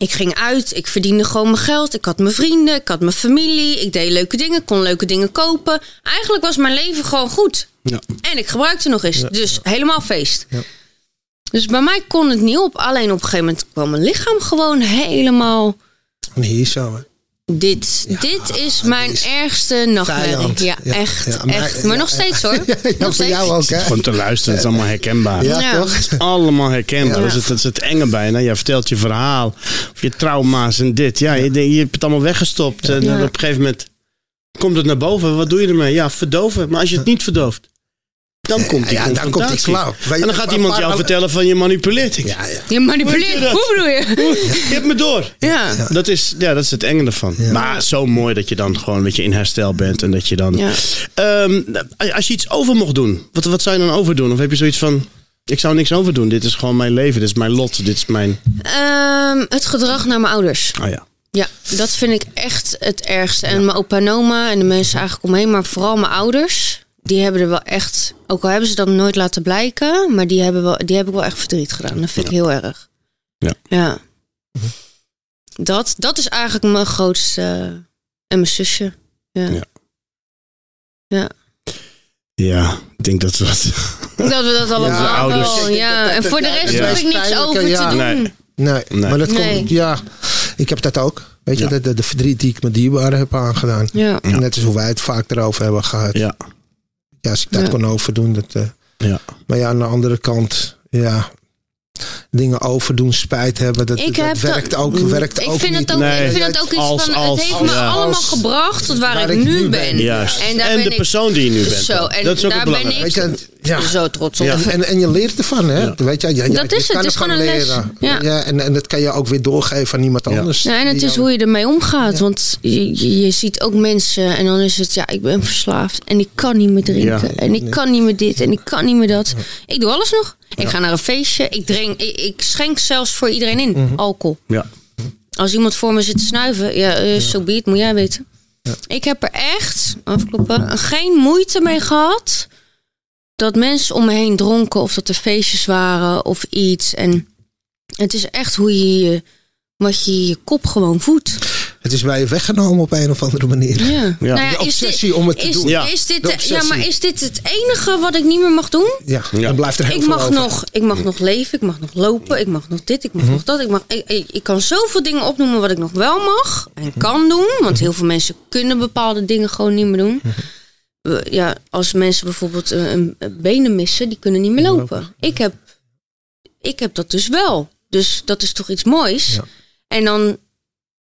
ik ging uit. Ik verdiende gewoon mijn geld. Ik had mijn vrienden. Ik had mijn familie. Ik deed leuke dingen. kon leuke dingen kopen. Eigenlijk was mijn leven gewoon goed. Ja. En ik gebruikte nog eens. Dus helemaal feest. Ja. Dus bij mij kon het niet op. Alleen op een gegeven moment kwam mijn lichaam gewoon helemaal... Hier zo hè. Dit, Ja, dit is mijn is ergste nachtmerrie. Ja, Ja, echt. ja, maar- echt. Maar ja, nog steeds hoor. Nog voor steeds. jou ook hè. Gewoon te luisteren, het is allemaal herkenbaar. Ja, Ja. toch? Allemaal herkenbaar. Ja. Dat, is het, dat is het enge bijna. Je vertelt je verhaal. Of je trauma's en dit. Ja, Je, je hebt het allemaal weggestopt. En op een gegeven moment komt het naar boven. Wat doe je ermee? Ja, verdoven. Maar als je het niet verdooft, dan komt die Ja, dan komt die je, En dan gaat iemand jou vertellen van je manipuleert. Ik, Ja, ja. Je manipuleert. Hoe je bedoel je? Je hebt me door. Ja. Dat is, ja, dat is het enge ervan. Ja. Maar zo mooi dat je dan gewoon een beetje in herstel bent. En dat je dan... Ja. Ehm, als je iets over mocht doen, wat, wat zou je dan overdoen? Of heb je zoiets van... Ik zou niks overdoen. Dit is gewoon mijn leven. Dit is mijn lot. Dit is mijn... Ehm, het gedrag naar mijn ouders. Ah ja. Ja, dat vind ik echt het ergste. En mijn opa en oma en de mensen eigenlijk omheen, maar vooral mijn ouders. Die hebben er wel echt, ook al hebben ze dat nooit laten blijken, maar die hebben, wel, die hebben wel echt verdriet gedaan. Dat vind ik heel erg. Ja. Ja. Dat, dat is eigenlijk mijn grootste. En mijn zusje. Ja. Ja. ja. Ja, ik denk dat we dat... Dat we dat allemaal Onze ouders. wel, ja. En voor de rest Ja. heb ik niks Pijnlijke, over ja. te doen. Nee. Nee, Nee. maar dat Nee. komt, ja, ik heb dat ook. Weet je, Ja. de, de, de verdriet die ik met dierbaren heb aangedaan. Ja. Ja. Net als hoe wij het vaak erover hebben gehad. Ja, Ja. als ik dat Ja. kon overdoen. Dat, eh, Ja. maar ja, aan de andere kant, ja, dingen overdoen, spijt hebben. Dat, Ik dat heb werkt dat- ook, werkt Ik ook vind, niet. het ook, Nee. ik vind het ook iets Als- van, als- het heeft als- me ja. allemaal gebracht tot waar, waar ik nu ben. Juist. En En, daar ben de ik- persoon die je nu bent. Zo, en dat is ook daar het ben belangrijkste. ik- Weet je, ja. Zo trots op. En, en, en je leert ervan, hè? Ja. Weet je, ja, ja, Dat je is het, kan het is gewoon een les. leren. Ja. en, en dat kan je ook weer doorgeven aan iemand Ja. anders. Ja, en het is hoe je ermee omgaat. Want je, ziet ook mensen en dan is het, ja, ik ben verslaafd. En ik kan niet meer drinken. Ja. En ik kan niet meer dit en ik kan niet meer dat. Ik doe alles nog. Ik ga naar een feestje. Ik, drink, ik, ik schenk zelfs voor iedereen in Mhm. alcohol. Ja. Als iemand voor me zit te snuiven, ja, eh, so be it, moet jij weten. Ik heb er echt, afkloppen, geen moeite mee gehad dat mensen om me heen dronken of dat er feestjes waren of iets. En het is echt hoe je je, wat je je kop gewoon voedt. Het is bij je weggenomen op een of andere manier. Ja. Ja. Nou ja, De obsessie dit- om het te is, doen. Ja. Is dit, De ja, obsessie. maar is dit het enige wat ik niet meer mag doen? Ja, Ja. dan blijft er heel Ik veel mag, over. nog, ik mag nog leven, ik mag nog lopen, ik mag nog dit, ik mag Mhm. nog dat. Ik, mag, ik, ik, ik kan zoveel dingen opnoemen wat ik nog wel mag en kan doen. Want heel veel mensen kunnen bepaalde dingen gewoon niet meer doen. Mhm. ja, als mensen bijvoorbeeld een, een- een benen missen, die kunnen niet meer lopen. Ik heb, ik heb dat dus wel. Dus dat is toch iets moois. Ja. En dan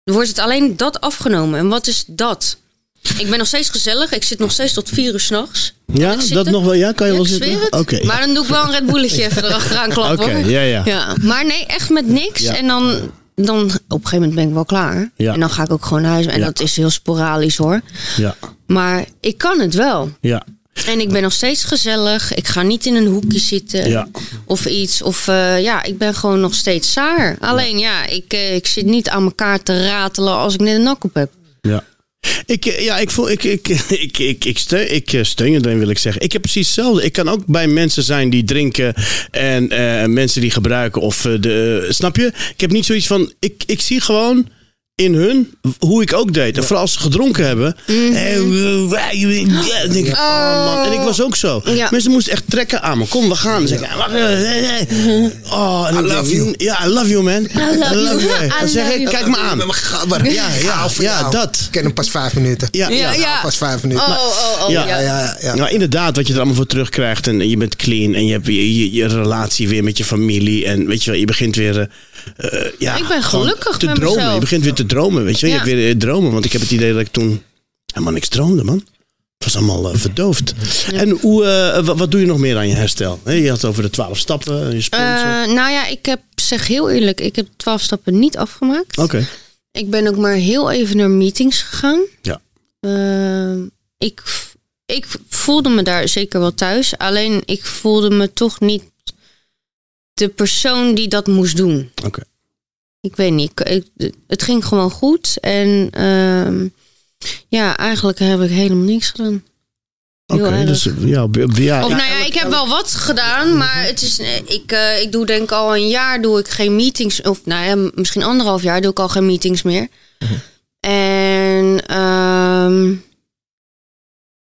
wordt het alleen dat afgenomen. En wat is dat? Ik ben nog steeds gezellig. Ik zit nog steeds tot vier uur s'nachts. Ja, dat nog wel. Ja, kan je Ja, wel zitten? Oké. Maar dan doe ik wel een Red Bulletje even erachteraan klappen. Oké, ja, ja. Ja, maar nee, echt met niks. Ja. En dan, dan op een gegeven moment ben ik wel klaar. En dan ga ik ook gewoon naar huis. En dat is heel sporadisch hoor. Ja, Maar ik kan het wel. ja, En ik ben nog steeds gezellig. Ik ga niet in een hoekje zitten. Ja. Of iets. Of eh, ja, ik ben gewoon nog steeds saar. Alleen ja, ik, eh, ik zit niet aan elkaar te ratelen als ik net een nak op heb. ja. Ik, eh, ja, ik, voel, ik, ik, ik, ik, ik, steun, ik steun je erin, wil ik zeggen. Ik heb precies hetzelfde. Ik kan ook bij mensen zijn die drinken en mensen die gebruiken. Of de, snap je? Ik heb niet zoiets van. Ik, ik zie gewoon in hun hoe ik ook deed. En vooral als ze gedronken hebben. Mhm. Eh, denk ik, oh man. En ik was ook zo. Ja. Mensen moesten echt trekken aan me. Kom, we gaan. Dan zeg ah, eh, eh, eh. Oh, en I love denk, you. Ja, I love you, man. I love you. Dan zeg ik, kijk me aan. Ja, ja, ja, dat. Ik ken hem pas vijf minuten. Ja, ja. Ja. Pas vijf minuten. Oh, oh, oh, Ja. ja. Ja, ja, ja. Nou, inderdaad, wat je er allemaal voor terugkrijgt. En je bent clean. En je hebt je, je, je relatie weer met je familie. En weet je wel, je begint weer. ja, Ik ben gelukkig te met dromen. mezelf. Je begint weer te dromen. Weet je, wel. je hebt weer eh, dromen. Want ik heb het idee dat ik toen helemaal niks droomde, man. Het was allemaal eh, verdoofd. En hoe, eh, wat, wat doe je nog meer aan je herstel? Je had het over de twaalf stappen, je sponsor. Eh, nou ja, ik heb, zeg heel eerlijk, ik heb twaalf stappen niet afgemaakt. Oké. Ik ben ook maar heel even naar meetings gegaan. Ja. Ehm, ik, ik voelde me daar zeker wel thuis. Alleen ik voelde me toch niet de persoon die dat moest doen. Oké. Ik weet niet. ik- het ging gewoon goed. En ehm, ja, eigenlijk heb ik helemaal niks gedaan. Oké, dus ja, ja, Of nou ja, ik heb wel wat gedaan, maar het is, eh, ik, eh, ik doe denk ik al een jaar doe ik geen meetings. Of nou ja, misschien anderhalf jaar doe ik al geen meetings meer. En ehm,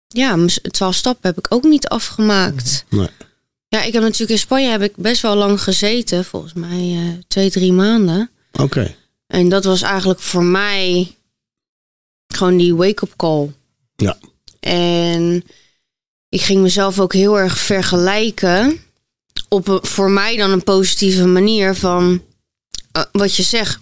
ja, twaalf stappen heb ik ook niet afgemaakt. Nee. Ja, ik heb natuurlijk in Spanje heb ik best wel lang gezeten. Volgens mij eh, twee, drie maanden. Oké. En dat was eigenlijk voor mij gewoon die wake-up call. Ja. En ik ging mezelf ook heel erg vergelijken. Op een, voor mij dan een positieve manier van eh, wat je zegt,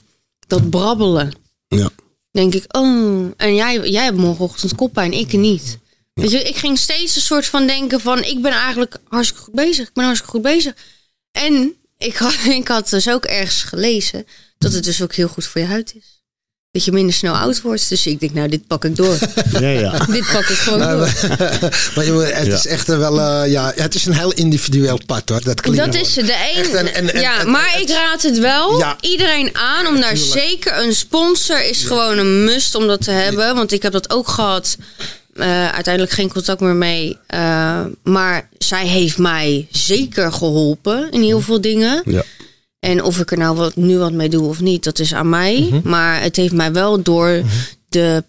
dat brabbelen. Ja. Denk ik, oh, en jij, jij hebt morgenochtend koppijn, ik niet. Weet je, ik ging steeds een soort van denken van, ik ben eigenlijk hartstikke goed bezig. Ik ben hartstikke goed bezig. En ik had, ik had dus ook ergens gelezen dat het dus ook heel goed voor je huid is. Dat je minder snel oud wordt. Dus ik denk, nou, dit pak ik door. Ja, ja. dit pak ik gewoon door. maar je moet- het Ja. is echt wel, eh, ja, het is een heel individueel pad hoor. Dat klinkt Dat is het. De een, en- en- en- ja, maar ik raad het wel Ja. iedereen aan om daar zeker een sponsor is gewoon een must om dat te hebben. Want ik heb dat ook gehad. Eh, uiteindelijk geen contact meer mee. Eh, maar zij heeft mij zeker geholpen in heel veel dingen. ja. En of ik er nou wat, nu wat mee doe of niet, dat is aan mij. Mhm. Maar het heeft mij wel door de.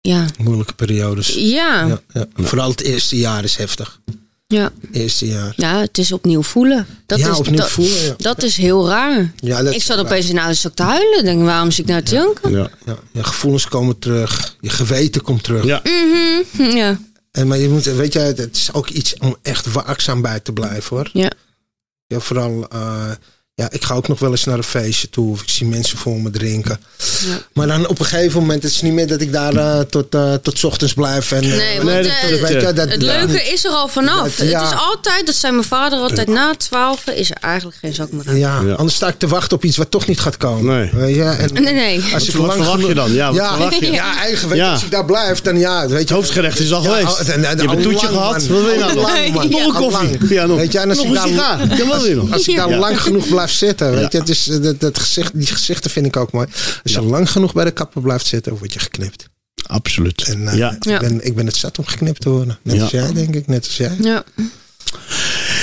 Ja, moeilijke periodes. ja, ja. Ja, ja. Vooral het eerste jaar is heftig. ja. Eerste jaar. het is opnieuw voelen. Dat ja, is, opnieuw dat, voelen. Ja. dat is heel raar. Ja, dat Ik zat opeens in de auto te huilen. Denk, waarom zit ik nou te janken? ja. Ja, je gevoelens komen terug. Je geweten komt terug. ja. Mhm, Ja, En, maar je moet, weet je, het is ook iets om echt waakzaam bij te blijven hoor. ja. Ja, vooral, eh, ja, ik ga ook nog wel eens naar een feestje toe. Of ik zie mensen voor me drinken. Ja. Maar dan op een gegeven moment, het is niet meer dat ik daar eh, tot, tot 's ochtends blijf. En, eh, Nee, want, nee, eh, dat- weet je, dat, Het leuke is er al vanaf. Dat- ja. Het is altijd, dat zei mijn vader altijd, na twaalf is er eigenlijk geen zak meer aan. Ja, Ja. anders sta ik te wachten op iets wat toch niet gaat komen. Nee. Weet je? En Nee, nee. Als je Wat lang verwacht je genoeg- dan? Ja, ja, je? ja, eigen. Weet je, Ja. Als ik daar blijf, dan ja. Weet je, Het hoofdgerecht is al Ja, geweest. oh, en- en- je hebt een al toetje gehad. Wat wil je nou nog? een koffie. lang. Ja, nog. Weet je, en als ik een daar- ik lang genoeg blijf zitten, weet Ja. je, het is, eh, dat, dat gezicht, die gezichten vind ik ook mooi. Als je lang genoeg bij de kapper blijft zitten, word je geknipt. Absoluut. En eh, ja. ik, ben, ik ben het zat om geknipt te worden. Net Ja. als jij, denk ik, net als jij. Ja.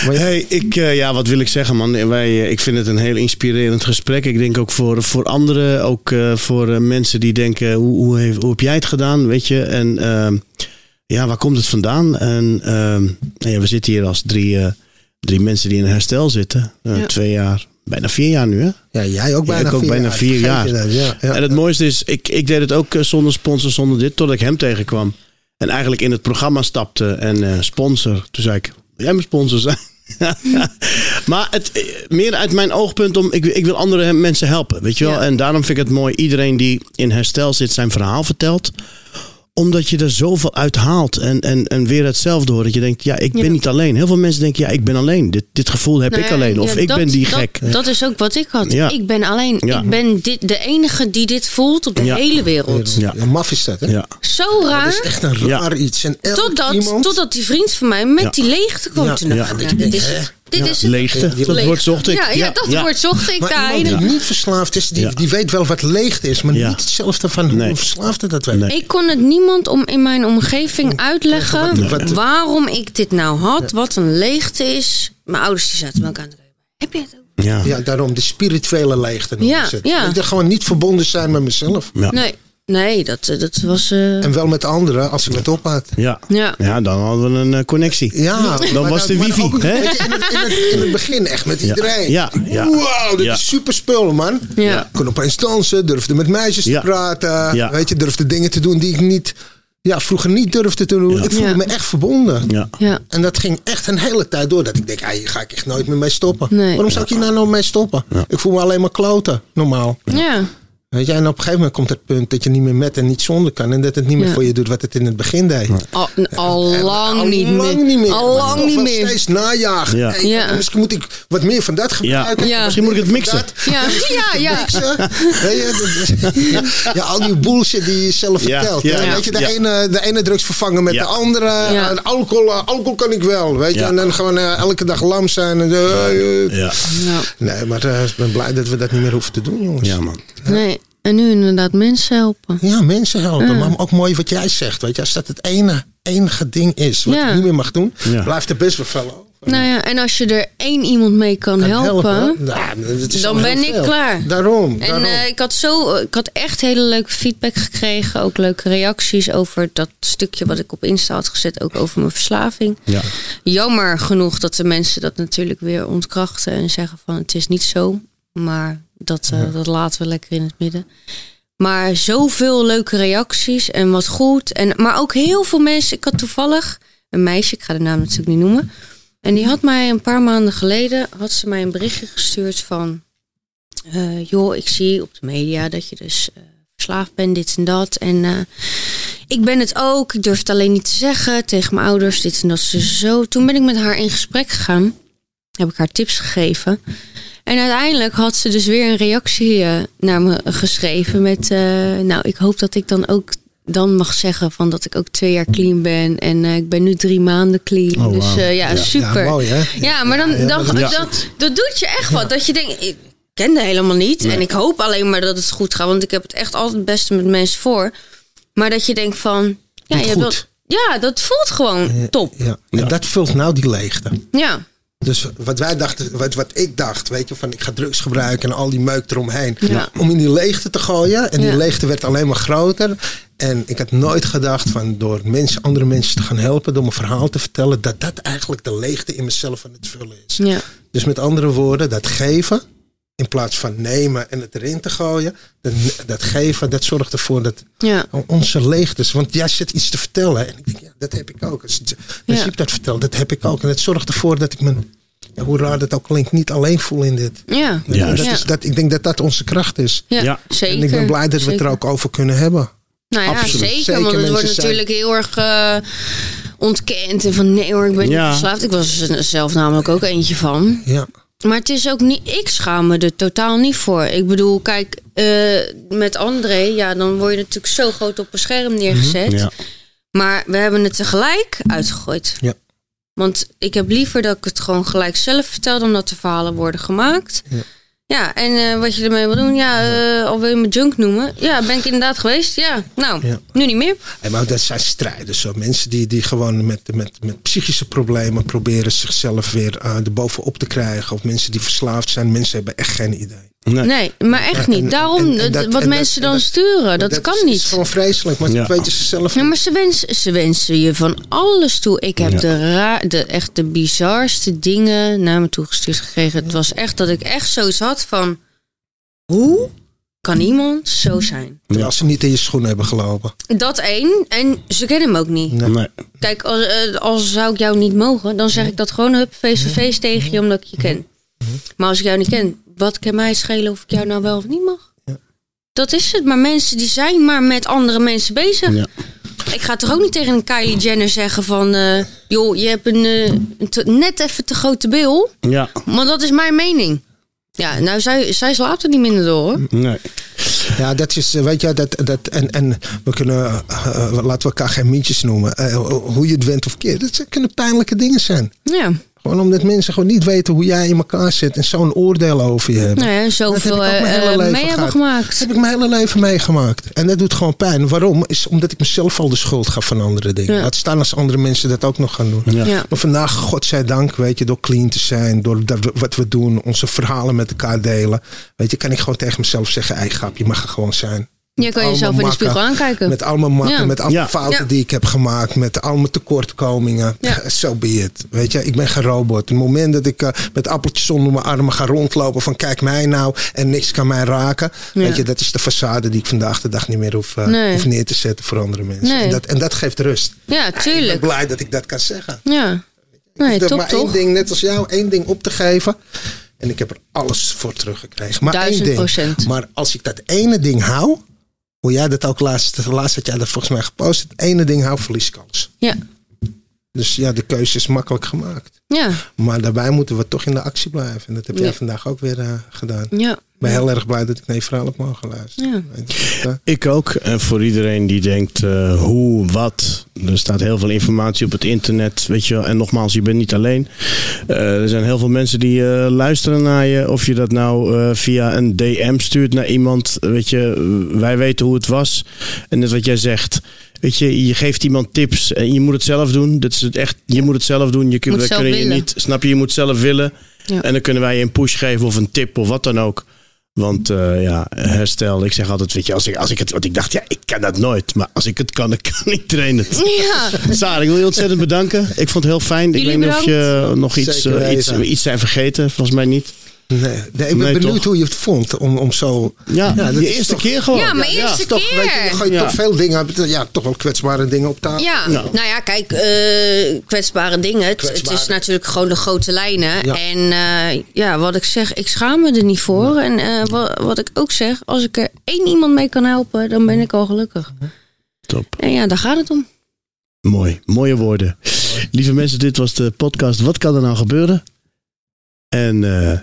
Hey, ik, eh, ja, wat wil ik zeggen, man? Wij, ik vind het een heel inspirerend gesprek. Ik denk ook voor, voor anderen, ook eh, voor mensen die denken: hoe, hoe, heeft, hoe heb jij het gedaan? Weet je, en ehm, ja, waar komt het vandaan? En ehm, nou ja, we zitten hier als drie, eh, drie mensen die in herstel zitten. Ja. Twee jaar, bijna vier jaar nu, hè? ja, jij ook bijna ik ook vier bijna jaar. vier jaar. je dat, Ja, ja. En het mooiste is, ik, ik deed het ook eh, zonder sponsor, zonder dit, totdat ik hem tegenkwam. En eigenlijk in het programma stapte en eh, sponsor. Toen zei ik, wil jij mijn sponsor zijn? maar het, eh, meer uit mijn oogpunt om, ik, ik wil andere mensen helpen, weet je wel. En daarom vind ik het mooi, iedereen die in herstel zit zijn verhaal vertelt omdat je er zoveel uit haalt en, en, en weer hetzelfde hoort. Dat je denkt, ja, ik ben Ja. niet alleen. Heel veel mensen denken, ja, ik ben alleen. Dit, dit gevoel heb Nou ik ja, alleen. Of ja, ik dat- ben die dat- gek. Dat is ook wat ik had. Ja. Ik ben alleen. Ja. Ik ben dit, de enige die dit voelt op de Ja. hele wereld. Ja. Ja, maf is dat, hè? Ja. Zo Dat raar. is echt een Ja. raar iets. En Totdat, iemand... totdat die vriend van mij met Ja. die leegte kwam. Ja. Toen Ja. ik, dit is, leegte. Die Dat leeg. woord zocht ik. Ja, ja, dat ja. woord zocht ik Maar daar. iemand die niet verslaafd is, die, Ja. die weet wel wat leegte is. Maar Ja. niet hetzelfde van Nee. hoe verslaafde dat. Nee. Ik kon het niemand om in mijn omgeving uitleggen Wat- wat- waarom ik dit nou had, wat een leegte is. Mijn ouders die zaten me ook aan kijken. Heb je het ook? Ja. Ja, daarom de spirituele leegte. Ja, het. ja. Dat je gewoon niet verbonden zijn met mezelf. Ja. Nee, nee, dat, eh, dat was. eh, En wel met anderen als ik het op had. Ja. ja. ja, dan hadden we een eh, connectie. Ja, Dan was dat- de wifi, ook, hè? je, in, het, in, het, in het begin echt met Ja. iedereen. Ja, ja. Wauw, dit Ja. is super spul, man. Ja. Kon opeens dansen, durfde met meisjes Ja. te praten. Ja. Weet je, durfde dingen te doen die ik niet, ja, vroeger niet durfde te doen. Ja. Ik voelde Ja. me echt verbonden. Ja. ja. En dat ging echt een hele tijd door. Dat ik denk, ah, hier ga ik echt nooit meer mee stoppen. Nee. Waarom zou ik hier nou nog mee stoppen? Ik voel me alleen maar kloten, normaal. ja. Weet je, en op een gegeven moment komt het punt dat je niet meer met en niet zonder kan. En dat het niet meer Ja. voor je doet wat het in het begin deed. Al, al En- lang al niet lang meer. niet meer. Al lang niet meer. steeds najagen. Ja. Hey, Ja. Misschien moet ik wat meer van dat gebruiken. Ja. Misschien moet ik het mixen. dat. Ja, ja, ja. Mixen. Ja, al die bullshit die je zelf Ja, vertelt. ja, hè. ja. Weet je, de, Ja. ene, de ene drugs vervangen met Ja. de andere. Ja. En alcohol, eh, alcohol kan ik wel. Weet je, Ja. en dan gewoon eh, elke dag lam zijn. En. Ja. Nee, maar eh, ik ben blij dat we dat niet meer hoeven te doen, jongens. ja, man. Nee, en nu inderdaad mensen helpen. Ja, mensen helpen. Ja. Maar ook mooi wat jij zegt. Weet je, als dat het ene, enige ding is wat Ja. je niet meer mag doen, Ja. blijft er best over. Nou ja, en als je er één iemand mee kan, Kan helpen, nou, dan ben ik veel. klaar. Daarom. En daarom. eh, ik had zo, ik had echt hele leuke feedback gekregen. Ook leuke reacties over dat stukje wat ik op Insta had gezet. Ook over mijn verslaving. Ja. Jammer genoeg dat de mensen dat natuurlijk weer ontkrachten. En zeggen van het is niet zo. Maar dat, eh, dat laten we lekker in het midden. Maar zoveel leuke reacties en wat goed. En, maar ook heel veel mensen. Ik had toevallig een meisje, ik ga de naam natuurlijk niet noemen. En die had mij een paar maanden geleden had ze mij een berichtje gestuurd van eh, joh, ik zie op de media dat je dus eh, verslaafd bent, dit en dat. En ik ben het ook. Ik durf het alleen niet te zeggen tegen mijn ouders, dit en dat. Dus zo. Toen ben ik met haar in gesprek gegaan. Heb ik haar tips gegeven. En uiteindelijk had ze dus weer een reactie eh, naar me geschreven met... eh, nou, ik hoop dat ik dan ook dan mag zeggen van dat ik ook twee jaar clean ben. En eh, ik ben nu drie maanden clean. Oh, dus ja, Ja. super. Ja, mooi hè? Ja, maar dan, dat- dat, dat doet je echt wat. Dat je denkt, ik kende helemaal niet. En ik hoop alleen maar dat het goed gaat. Want ik heb het echt altijd het beste met mensen voor. Maar dat je denkt van... Ja, je hebt wel- ja dat voelt gewoon top. Ja. En dat vult nou die leegte. Ja, Dus wat wij dachten, wat, wat ik dacht, weet je, van ik ga drugs gebruiken en al die meuk eromheen. Ja. Om in die leegte te gooien. En die Ja. leegte werd alleen maar groter. En ik had nooit gedacht van door mensen, andere mensen te gaan helpen, door mijn verhaal te vertellen, dat dat eigenlijk de leegte in mezelf aan het vullen is. ja, Dus met andere woorden, dat geven, in plaats van nemen en het erin te gooien, dat, dat geven, dat zorgt ervoor dat ja. onze leegtes. Want jij zit iets te vertellen. En ik denk, ja, dat heb ik ook. Als Ja. je dat vertelt, dat heb ik ook. En het zorgt ervoor dat ik me, ja, hoe raar dat ook klinkt, niet alleen voel in dit. Ja, Ja, dat is, dat, ik denk dat dat onze kracht is. Ja, Ja. zeker. En ik ben blij dat we het er ook over kunnen hebben. Nou ja, Absoluut. zeker. Zeker, want het wordt zijn- natuurlijk heel erg eh, ontkend. En van nee hoor, ik ben Ja. niet verslaafd. Ik was er zelf namelijk ook eentje van. Ja. Maar het is ook niet, ik schaam me er totaal niet voor. Ik bedoel, kijk, eh, met André, ja, dan word je natuurlijk zo groot op een scherm neergezet. Ja. Maar we hebben het tegelijk uitgegooid. Ja. Want ik heb liever dat ik het gewoon gelijk zelf vertel dan dat de verhalen worden gemaakt. Ja. Ja, en eh, wat je ermee wil doen, ja, eh, al wil je me junk noemen. Ja, ben ik inderdaad geweest. Ja, nou, Ja. nu niet meer. En maar dat zijn strijders. Zo. Mensen die, die gewoon met, met, met psychische problemen proberen zichzelf weer uh, erbovenop te krijgen. Of mensen die verslaafd zijn. Mensen hebben echt geen idee. Nee. Nee, maar echt niet. en- Daarom, en- en dat- dat- wat en dat- mensen en dan dat- sturen, dat, kan is, niet. is gewoon vreselijk. Maar Ja. dat weten ze zelf Ja, niet. maar ze wensen, ze wensen je van alles toe. Ik heb Ja. de, ra de, echt de bizarste dingen naar me toegestuurd gekregen. Het was echt dat ik echt zoiets had van... Hoe kan iemand zo zijn. Terwijl ze niet in je schoenen hebben gelopen. Dat één. En ze kennen hem ook niet. Nee. Kijk, als, eh, als zou ik jou niet mogen, dan zeg ik dat gewoon hup, face to face tegen je, omdat ik je ken. Maar als ik jou niet ken, wat kan mij schelen of ik jou nou wel of niet mag? Dat is het. Maar mensen die zijn maar met andere mensen bezig. Ja. Ik ga toch ook niet tegen een Kylie Jenner zeggen van... eh, joh, je hebt een, eh, een te- net even te grote bil. Ja, Maar dat is mijn mening. Ja, nou, zij, zij slaapt er niet minder door, hoor. nee. Ja, dat is, eh, weet je, dat, dat, en, en we kunnen, laten we elkaar geen mietjes noemen. Hoe je het went of keert, dat zijn- kunnen pijnlijke dingen zijn. Ja, Gewoon omdat mensen gewoon niet weten hoe jij in elkaar zit en zo'n oordeel over je hebben. nou ja, Dat zoveel heb ik ook mijn eh, hele eh, leven mee hebben gemaakt. Dat heb ik mijn hele leven meegemaakt. En dat doet gewoon pijn. Waarom? Is omdat ik mezelf al de schuld gaf van andere dingen. Ja. Laat staan als andere mensen dat ook nog gaan doen. Ja. Ja. Maar vandaag, godzijdank, weet je, door clean te zijn, door dat we- wat we doen, onze verhalen met elkaar delen. Weet je, kan ik gewoon tegen mezelf zeggen, ei grap, je mag er gewoon zijn. Je kan jezelf in de spiegel aankijken. Met allemaal makken, Ja. met alle Ja. fouten Ja. die ik heb gemaakt, met allemaal tekortkomingen. Ja. Zo be it. Weet je, ik ben geen robot. Het moment dat ik eh, met appeltjes onder mijn armen ga rondlopen van kijk mij nou en niks kan mij raken. Ja. Weet je, dat is de façade die ik vandaag de dag niet meer hoef, eh, Nee. hoef neer te zetten voor andere mensen. Nee. En, dat, en dat geeft rust. Ja, Ik ben tuurlijk. blij dat ik dat kan zeggen. Ja. Nee, ik heb maar toch? één ding, net als jou, één ding op te geven. En ik heb er alles voor teruggekregen. Maar één ding. procent. Maar als ik dat ene ding hou, hoe jij dat ook laatst, laatst had jij dat volgens mij gepost. Het ene ding hou, verlies ik alles. Ja. Dus ja, de keuze is makkelijk gemaakt. Ja. Maar daarbij moeten we toch in de actie blijven. En dat heb jij Ja. vandaag ook weer eh, gedaan. Ja. Ik ben heel erg blij dat ik naar je verhaal heb mogen luisteren. Ja. Ik ook. En voor iedereen die denkt eh, hoe, wat. Er staat heel veel informatie op het internet. Weet je wel. En nogmaals, je bent niet alleen. Eh, er zijn heel veel mensen die eh, luisteren naar je. Of je dat nou eh, via een DM stuurt naar iemand. Weet je, wij weten hoe het was. En net wat jij zegt. Weet je, je geeft iemand tips en je moet het zelf doen. Dat is het echt. Je moet het zelf doen. Je, kun- Moet wij zelf kunnen je niet. Snap je? Je moet zelf willen. Ja. En dan kunnen wij je een push geven of een tip of wat dan ook. Want eh, ja, herstel. Ik zeg altijd, weet je, als ik, als ik het. Want ik dacht, ja, ik kan dat nooit. Maar als ik het kan, dan kan iedereen het. Ja. Sarah, ik wil je ontzettend bedanken. Ik vond het heel fijn. ik weet niet of je nog iets, eh, iets, iets zijn vergeten. Volgens mij niet. Nee, nee, ik ben Nee, benieuwd toch? hoe je het vond om, om zo... Ja, de eerste toch- keer gewoon. Ja, maar eerste Toch, weet je, dan ga je Ja. toch veel dingen, ja, toch wel kwetsbare dingen op tafel. Ja, Ja. nou ja, kijk, eh, kwetsbare dingen. Het, is natuurlijk gewoon de grote lijnen. Ja. En eh, ja, wat ik zeg, ik schaam me er niet voor. En eh, wat, wat ik ook zeg, als ik er één iemand mee kan helpen, dan ben ik al gelukkig. Top. En ja, daar gaat het om. Mooi. Mooie woorden. Lieve mensen, dit was de podcast Wat kan er nou gebeuren? En eh,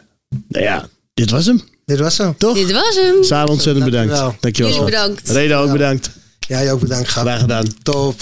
nou ja, dit was hem. Dit was zo. Toch? Dit was hem. Sarah, ontzettend bedankt. Dankjewel. Dankjewel. Jullie bedankt. Reda ook Ja. bedankt. Jij ook bedankt. Graag gedaan. Top.